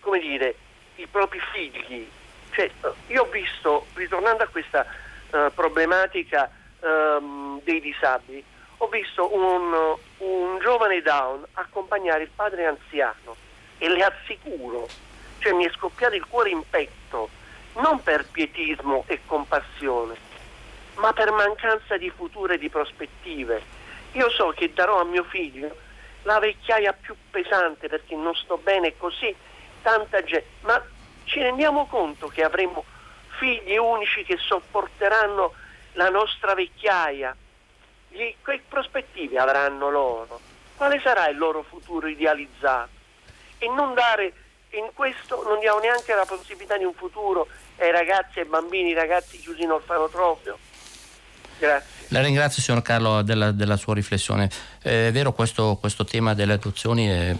come dire, i propri figli, cioè, io ho visto, ritornando a questa uh, problematica um, dei disabili, ho visto un, un, giovane down accompagnare il padre anziano e le assicuro, cioè mi è scoppiato il cuore in petto, non per pietismo e compassione, ma per mancanza di futuro e di prospettive. Io so che darò a mio figlio la vecchiaia più pesante perché non sto bene così, tanta gente, ma ci rendiamo conto che avremo figli unici che sopporteranno la nostra vecchiaia? Gli, che prospettive avranno loro? Quale sarà il loro futuro idealizzato? E non dare in questo non diamo neanche la possibilità di un futuro ai ragazzi, ai bambini, ai ragazzi chiusi in orfanotrofio. Grazie. La ringrazio signor Carlo della, della sua riflessione. Eh, è vero questo, questo tema delle adozioni è,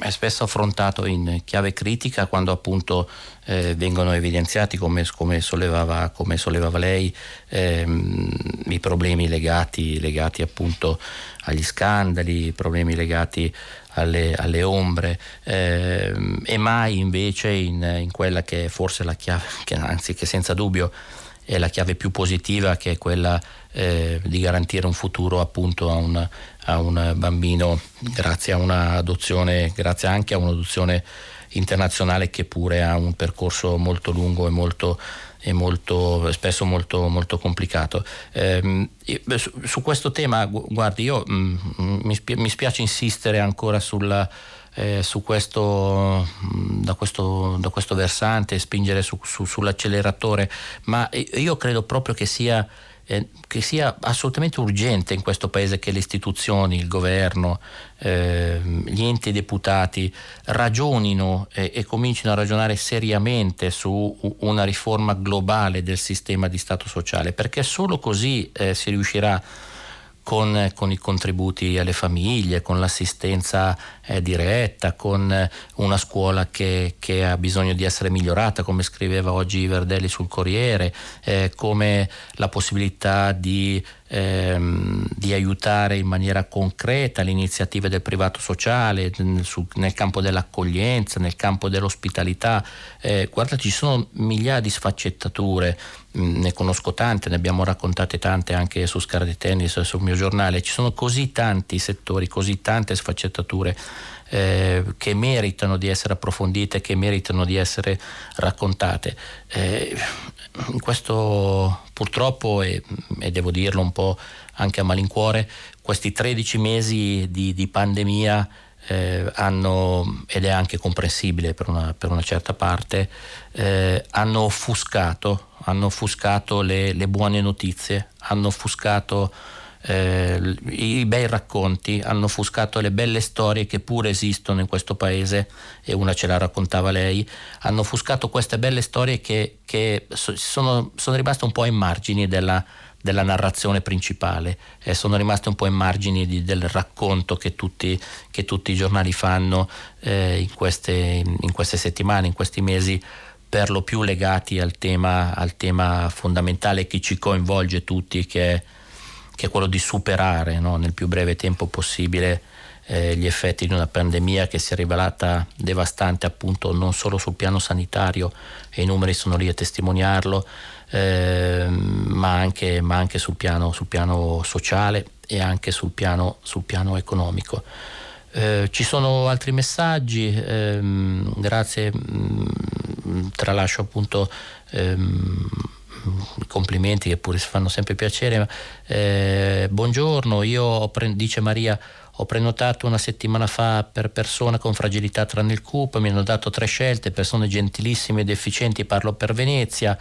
è, spesso affrontato in chiave critica quando appunto eh, vengono evidenziati come, come, sollevava, come sollevava, lei ehm, i problemi legati, legati, appunto agli scandali, i problemi legati alle, alle ombre ehm, e mai invece in, in, quella che è forse la chiave, che, anzi che senza dubbio è la chiave più positiva che è quella eh, di garantire un futuro appunto a un, a un bambino grazie a un'adozione, grazie anche a un'adozione internazionale che pure ha un percorso molto lungo e molto e molto, spesso molto, molto complicato. Eh, su, su, questo tema, guardi, io mh, mm, mi, spia, mi, spiace insistere ancora sulla, eh, questo, mm, da, questo, da, questo, versante, spingere su, su, sull'acceleratore, ma io credo proprio che sia eh, che sia assolutamente urgente in questo Paese che le istituzioni, il governo, eh, gli enti deputati ragionino eh, e comincino a ragionare seriamente su una riforma globale del sistema di Stato sociale, perché solo così eh, si riuscirà con, con, i contributi alle famiglie, con l'assistenza eh, diretta, con eh, una scuola che, che, ha bisogno di essere migliorata, come scriveva oggi Verdelli sul Corriere, eh, come la possibilità di ehm, di aiutare in maniera concreta le iniziative del privato sociale nel, su, nel campo dell'accoglienza, nel campo dell'ospitalità. Eh, guardate, ci sono migliaia di sfaccettature, ne conosco tante, ne abbiamo raccontate tante anche su Scar di Tennis, sul mio giornale, ci sono così tanti settori, così tante sfaccettature eh, che meritano di essere approfondite, che meritano di essere raccontate. Eh, questo purtroppo, e, e, devo dirlo un po' anche a malincuore, questi 13 mesi di, di pandemia eh, hanno, ed è anche comprensibile per una, per una certa parte, eh, hanno offuscato, hanno offuscato le, le buone notizie, hanno offuscato eh, i bei racconti, hanno offuscato le belle storie che pure esistono in questo paese e una ce la raccontava lei, hanno offuscato queste belle storie che, che sono, sono, rimaste un po' ai margini della, della narrazione principale e sono rimaste un po' ai margini di, del racconto che tutti, che tutti, i giornali fanno eh, in, queste, in queste settimane, in questi mesi per lo più legati al tema, al tema fondamentale che ci coinvolge tutti che è che è quello di superare no, nel più breve tempo possibile eh, gli effetti di una pandemia che si è rivelata devastante appunto non solo sul piano sanitario e i numeri sono lì a testimoniarlo, eh, ma, anche, ma anche, sul, piano, sul piano sociale e anche sul piano, sul piano economico. Eh, ci sono altri messaggi, ehm, grazie, mh, mm, tralascio appunto ehm, complimenti che pure si fanno sempre piacere. Eh, buongiorno, io dice Maria, ho prenotato una settimana fa per persone con fragilità tranne il CUP, mi hanno dato tre scelte, persone gentilissime ed efficienti, parlo per Venezia.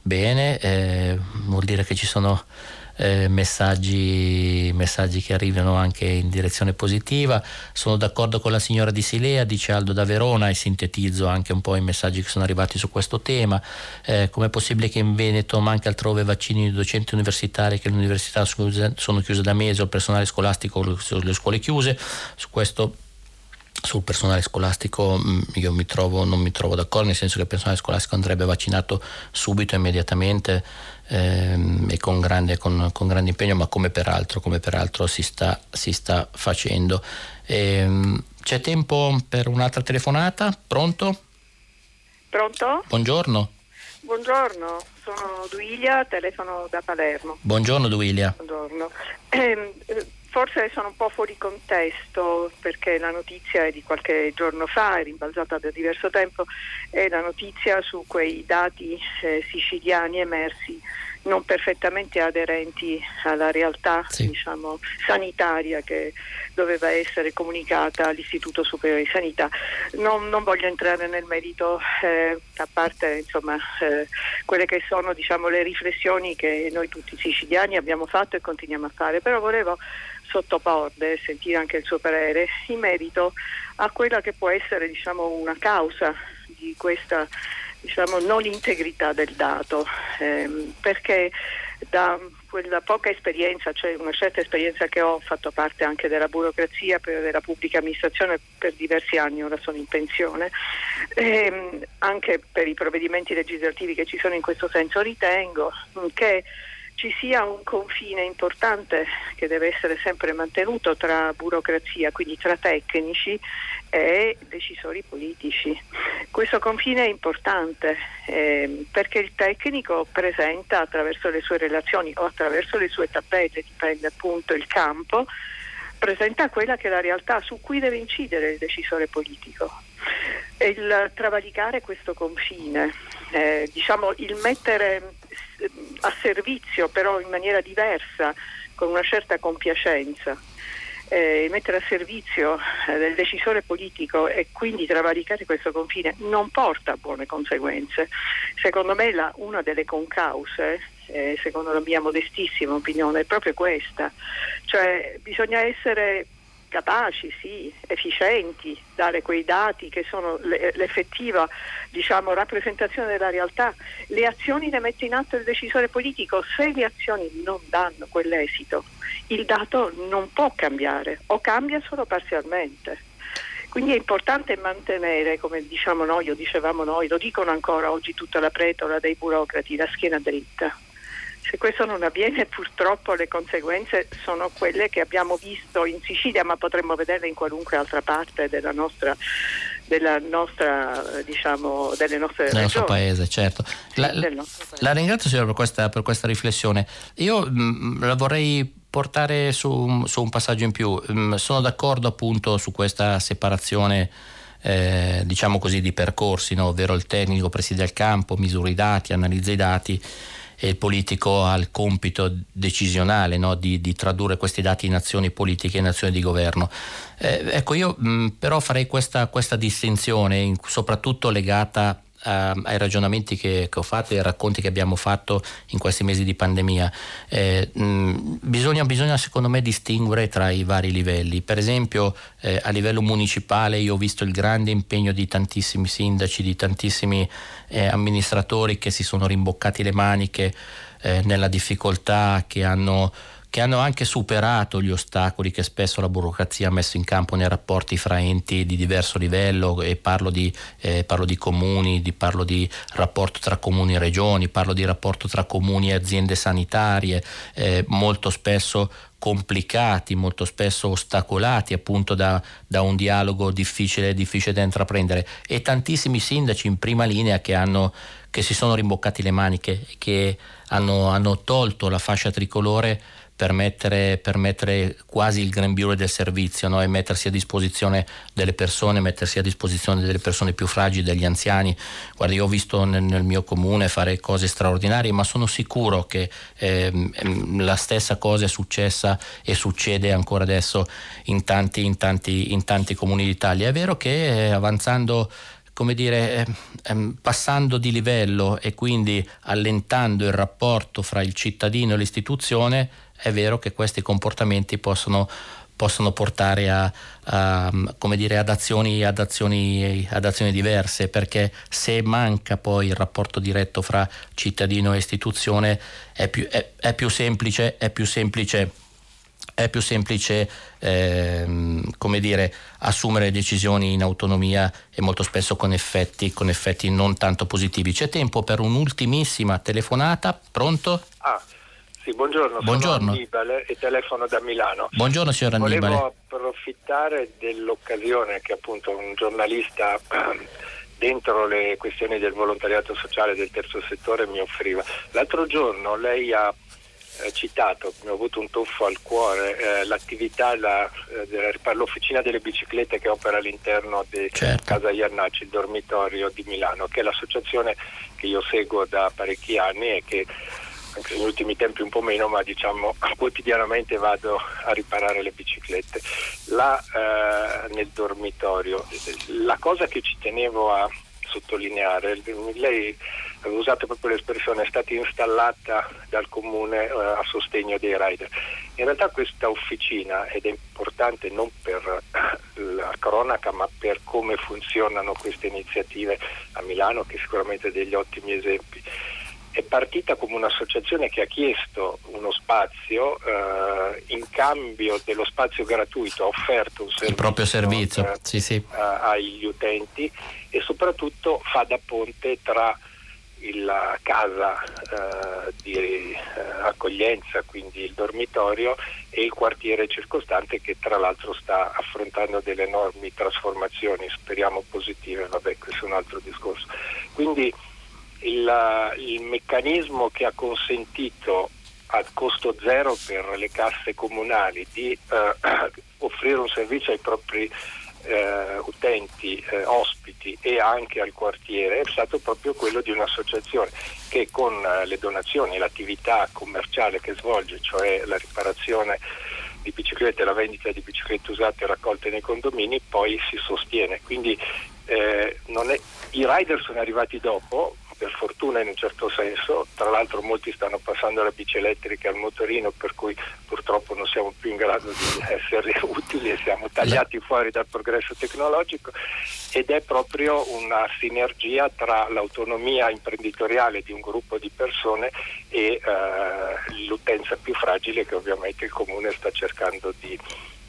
Bene, eh, vuol dire che ci sono eh, messaggi, messaggi, che arrivano anche in direzione positiva. Sono d'accordo con la signora di Silea, dice Aldo da Verona e sintetizzo anche un po' i messaggi che sono arrivati su questo tema. Eh, com'è possibile che in Veneto manca altrove vaccini di docenti universitari, che le università sono chiuse da mesi o il personale scolastico, le scuole chiuse? Su questo sul personale scolastico mm, io mi trovo, non mi trovo d'accordo, nel senso che il personale scolastico andrebbe vaccinato subito, immediatamente ehm, e con grande, con, con grande, impegno, ma come peraltro, come peraltro si, sta, si sta facendo. Ehm, c'è tempo per un'altra telefonata? Pronto? Pronto? Buongiorno. Buongiorno, sono Duilia, telefono da Palermo. Buongiorno Duilia. Buongiorno. Eh, forse sono un po' fuori contesto perché la notizia è di qualche giorno fa, è rimbalzata da diverso tempo, è la notizia su quei dati eh, siciliani emersi non perfettamente aderenti alla realtà sì. diciamo, sanitaria che doveva essere comunicata all'Istituto Superiore di Sanità. Non, non voglio entrare nel merito, eh, a parte insomma, eh, quelle che sono diciamo, le riflessioni che noi tutti siciliani abbiamo fatto e continuiamo a fare, però volevo sottoporre, sentire anche il suo parere, in merito a quella che può essere diciamo, una causa di questa diciamo, non integrità del dato, ehm, perché da quella poca esperienza, cioè una certa esperienza che ho, fatto parte anche della burocrazia, per, della pubblica amministrazione per diversi anni, ora sono in pensione, ehm, anche per i provvedimenti legislativi che ci sono in questo senso, ritengo che ci sia un confine importante che deve essere sempre mantenuto tra burocrazia, quindi tra tecnici e decisori politici. Questo confine è importante eh, perché il tecnico presenta attraverso le sue relazioni o attraverso le sue tabelle, dipende appunto il campo, presenta quella che è la realtà su cui deve incidere il decisore politico. E il travalicare questo confine, eh, diciamo il mettere a servizio però in maniera diversa, con una certa compiacenza, eh, mettere a servizio eh, del decisore politico e quindi travalicare questo confine non porta a buone conseguenze. Secondo me la, una delle concause, eh, secondo la mia modestissima opinione, è proprio questa, cioè bisogna essere capaci, sì, efficienti, dare quei dati che sono l'effettiva diciamo, rappresentazione della realtà. Le azioni le mette in atto il decisore politico, se le azioni non danno quell'esito, il dato non può cambiare o cambia solo parzialmente. Quindi è importante mantenere, come diciamo noi o dicevamo noi, lo dicono ancora oggi tutta la pretola dei burocrati, la schiena dritta. Se questo non avviene purtroppo le conseguenze sono quelle che abbiamo visto in Sicilia, ma potremmo vederle in qualunque altra parte della nostra della nostra, diciamo, delle nostre del nostro paese, certo. La, la ringrazio signora per questa, per questa riflessione. Io mh, mm, la vorrei portare su, su un passaggio in più. Mm, sono d'accordo appunto su questa separazione eh, diciamo così di percorsi, no? ovvero il tecnico presiede il campo, misura i dati, analizza i dati e politico ha il compito decisionale no? di, di, tradurre questi dati in azioni politiche, in azioni di governo. Eh, ecco, io mh, però farei questa, questa distinzione, in, soprattutto legata uh, ai ragionamenti che, che, ho fatto e ai racconti che abbiamo fatto in questi mesi di pandemia. Eh, mh, bisogna, bisogna, secondo me distinguere tra i vari livelli. Per esempio eh, a livello municipale io ho visto il grande impegno di tantissimi sindaci, di tantissimi eh, amministratori che si sono rimboccati le maniche eh, nella difficoltà, che hanno che hanno anche superato gli ostacoli che spesso la burocrazia ha messo in campo nei rapporti fra enti di diverso livello e parlo di, eh, parlo di comuni, di, parlo di rapporto tra comuni e regioni, parlo di rapporto tra comuni e aziende sanitarie, eh, molto spesso complicati, molto spesso ostacolati appunto da, da un dialogo difficile, difficile, da intraprendere. E tantissimi sindaci in prima linea che, hanno, che si sono rimboccati le maniche, che hanno, hanno tolto la fascia tricolore per mettere, per mettere, quasi il grembiule del servizio no? e mettersi a disposizione delle persone, mettersi a disposizione delle persone più fragili, degli anziani. Guarda, io ho visto nel, nel mio comune fare cose straordinarie, ma sono sicuro che eh, la stessa cosa è successa e succede ancora adesso in tanti, in tanti, in tanti comuni d'Italia. È vero che eh, avanzando come dire, eh, passando di livello e quindi allentando il rapporto fra il cittadino e l'istituzione, è vero che questi comportamenti possono, possono portare a, a, dire, ad, azioni, ad, azioni, ad, azioni, diverse, perché se manca poi il rapporto diretto fra cittadino e istituzione è più, è, è più semplice, è più semplice è più semplice ehm, come dire, assumere decisioni in autonomia e molto spesso con effetti, con effetti, non tanto positivi. C'è tempo per un'ultimissima telefonata, pronto? Ah, sì, buongiorno, buongiorno. sono Annibale e telefono da Milano. Buongiorno signor Annibale. Volevo approfittare dell'occasione che appunto un giornalista dentro le questioni del volontariato sociale del terzo settore mi offriva. L'altro giorno lei ha eh, citato, mi ho avuto un tuffo al cuore, eh, l'attività la, eh, dell'officina delle biciclette che opera all'interno di certo. Casa Iannacci, il dormitorio di Milano, che è l'associazizione che io seguo da parecchi anni e che anche negli ultimi tempi un po' meno, ma diciamo quotidianamente vado a riparare le biciclette. Là eh, nel dormitorio, la cosa che ci tenevo a sottolineare, lei aveva usato proprio l'espressione è stata installata dal comune eh, a sostegno dei rider. In realtà questa officina, ed è importante non per la cronaca ma per come funzionano queste iniziative a Milano, che sicuramente degli ottimi esempi, è partita come un'associazione che ha chiesto uno spazio eh, in cambio dello spazio gratuito, ha offerto un servizio, il proprio servizio eh, sì, sì. agli utenti e soprattutto fa da ponte tra la casa eh, di eh, accoglienza, quindi il dormitorio, e il quartiere circostante che tra l'altro sta affrontando delle enormi trasformazioni, speriamo positive, vabbè questo è un altro discorso. Quindi il, il meccanismo che ha consentito a costo zero per le casse comunali di eh, offrire un servizio ai propri eh, utenti, eh, ospiti e anche al quartiere è stato proprio quello di un'associazione che con eh, le donazioni, l'attività commerciale che svolge, cioè la riparazione di biciclette, la vendita di biciclette usate e raccolte nei condomini, poi si sostiene. Quindi eh, è, i rider sono arrivati dopo, per fortuna in un certo senso, tra l'altro molti stanno passando alla bici elettrica al motorino per cui purtroppo non siamo più in grado di essere utili e siamo tagliati fuori dal progresso tecnologico. Ed è proprio una sinergia tra l'autonomia imprenditoriale di un gruppo di persone e eh, l'utenza più fragile che ovviamente il comune sta cercando di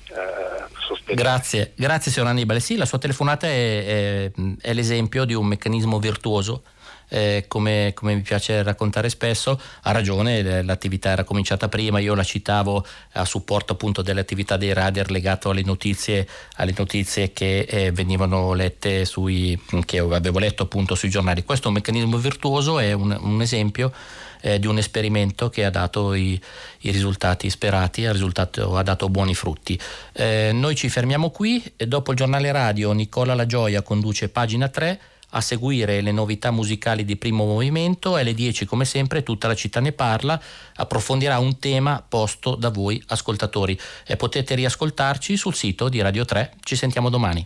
eh, grazie, grazie signor Annibale. Sì, la sua telefonata è, è, è l'esempio di un meccanismo virtuoso eh, come, come, mi piace raccontare spesso, ha ragione, l'attività era cominciata prima, io la citavo a supporto appunto delle attività dei radar legato alle notizie, alle notizie che eh, venivano lette sui, che avevo letto appunto sui giornali. Questo è un meccanismo virtuoso, è un, un esempio eh, di un esperimento che ha dato i, i risultati sperati, ha, ha, dato buoni frutti. Eh, noi ci fermiamo qui e dopo il giornale radio Nicola La Gioia conduce pagina 3 a seguire le novità musicali di primo movimento e alle 10 come sempre tutta la città ne parla, approfondirà un tema posto da voi ascoltatori e potete riascoltarci sul sito di Radio 3. Ci sentiamo domani.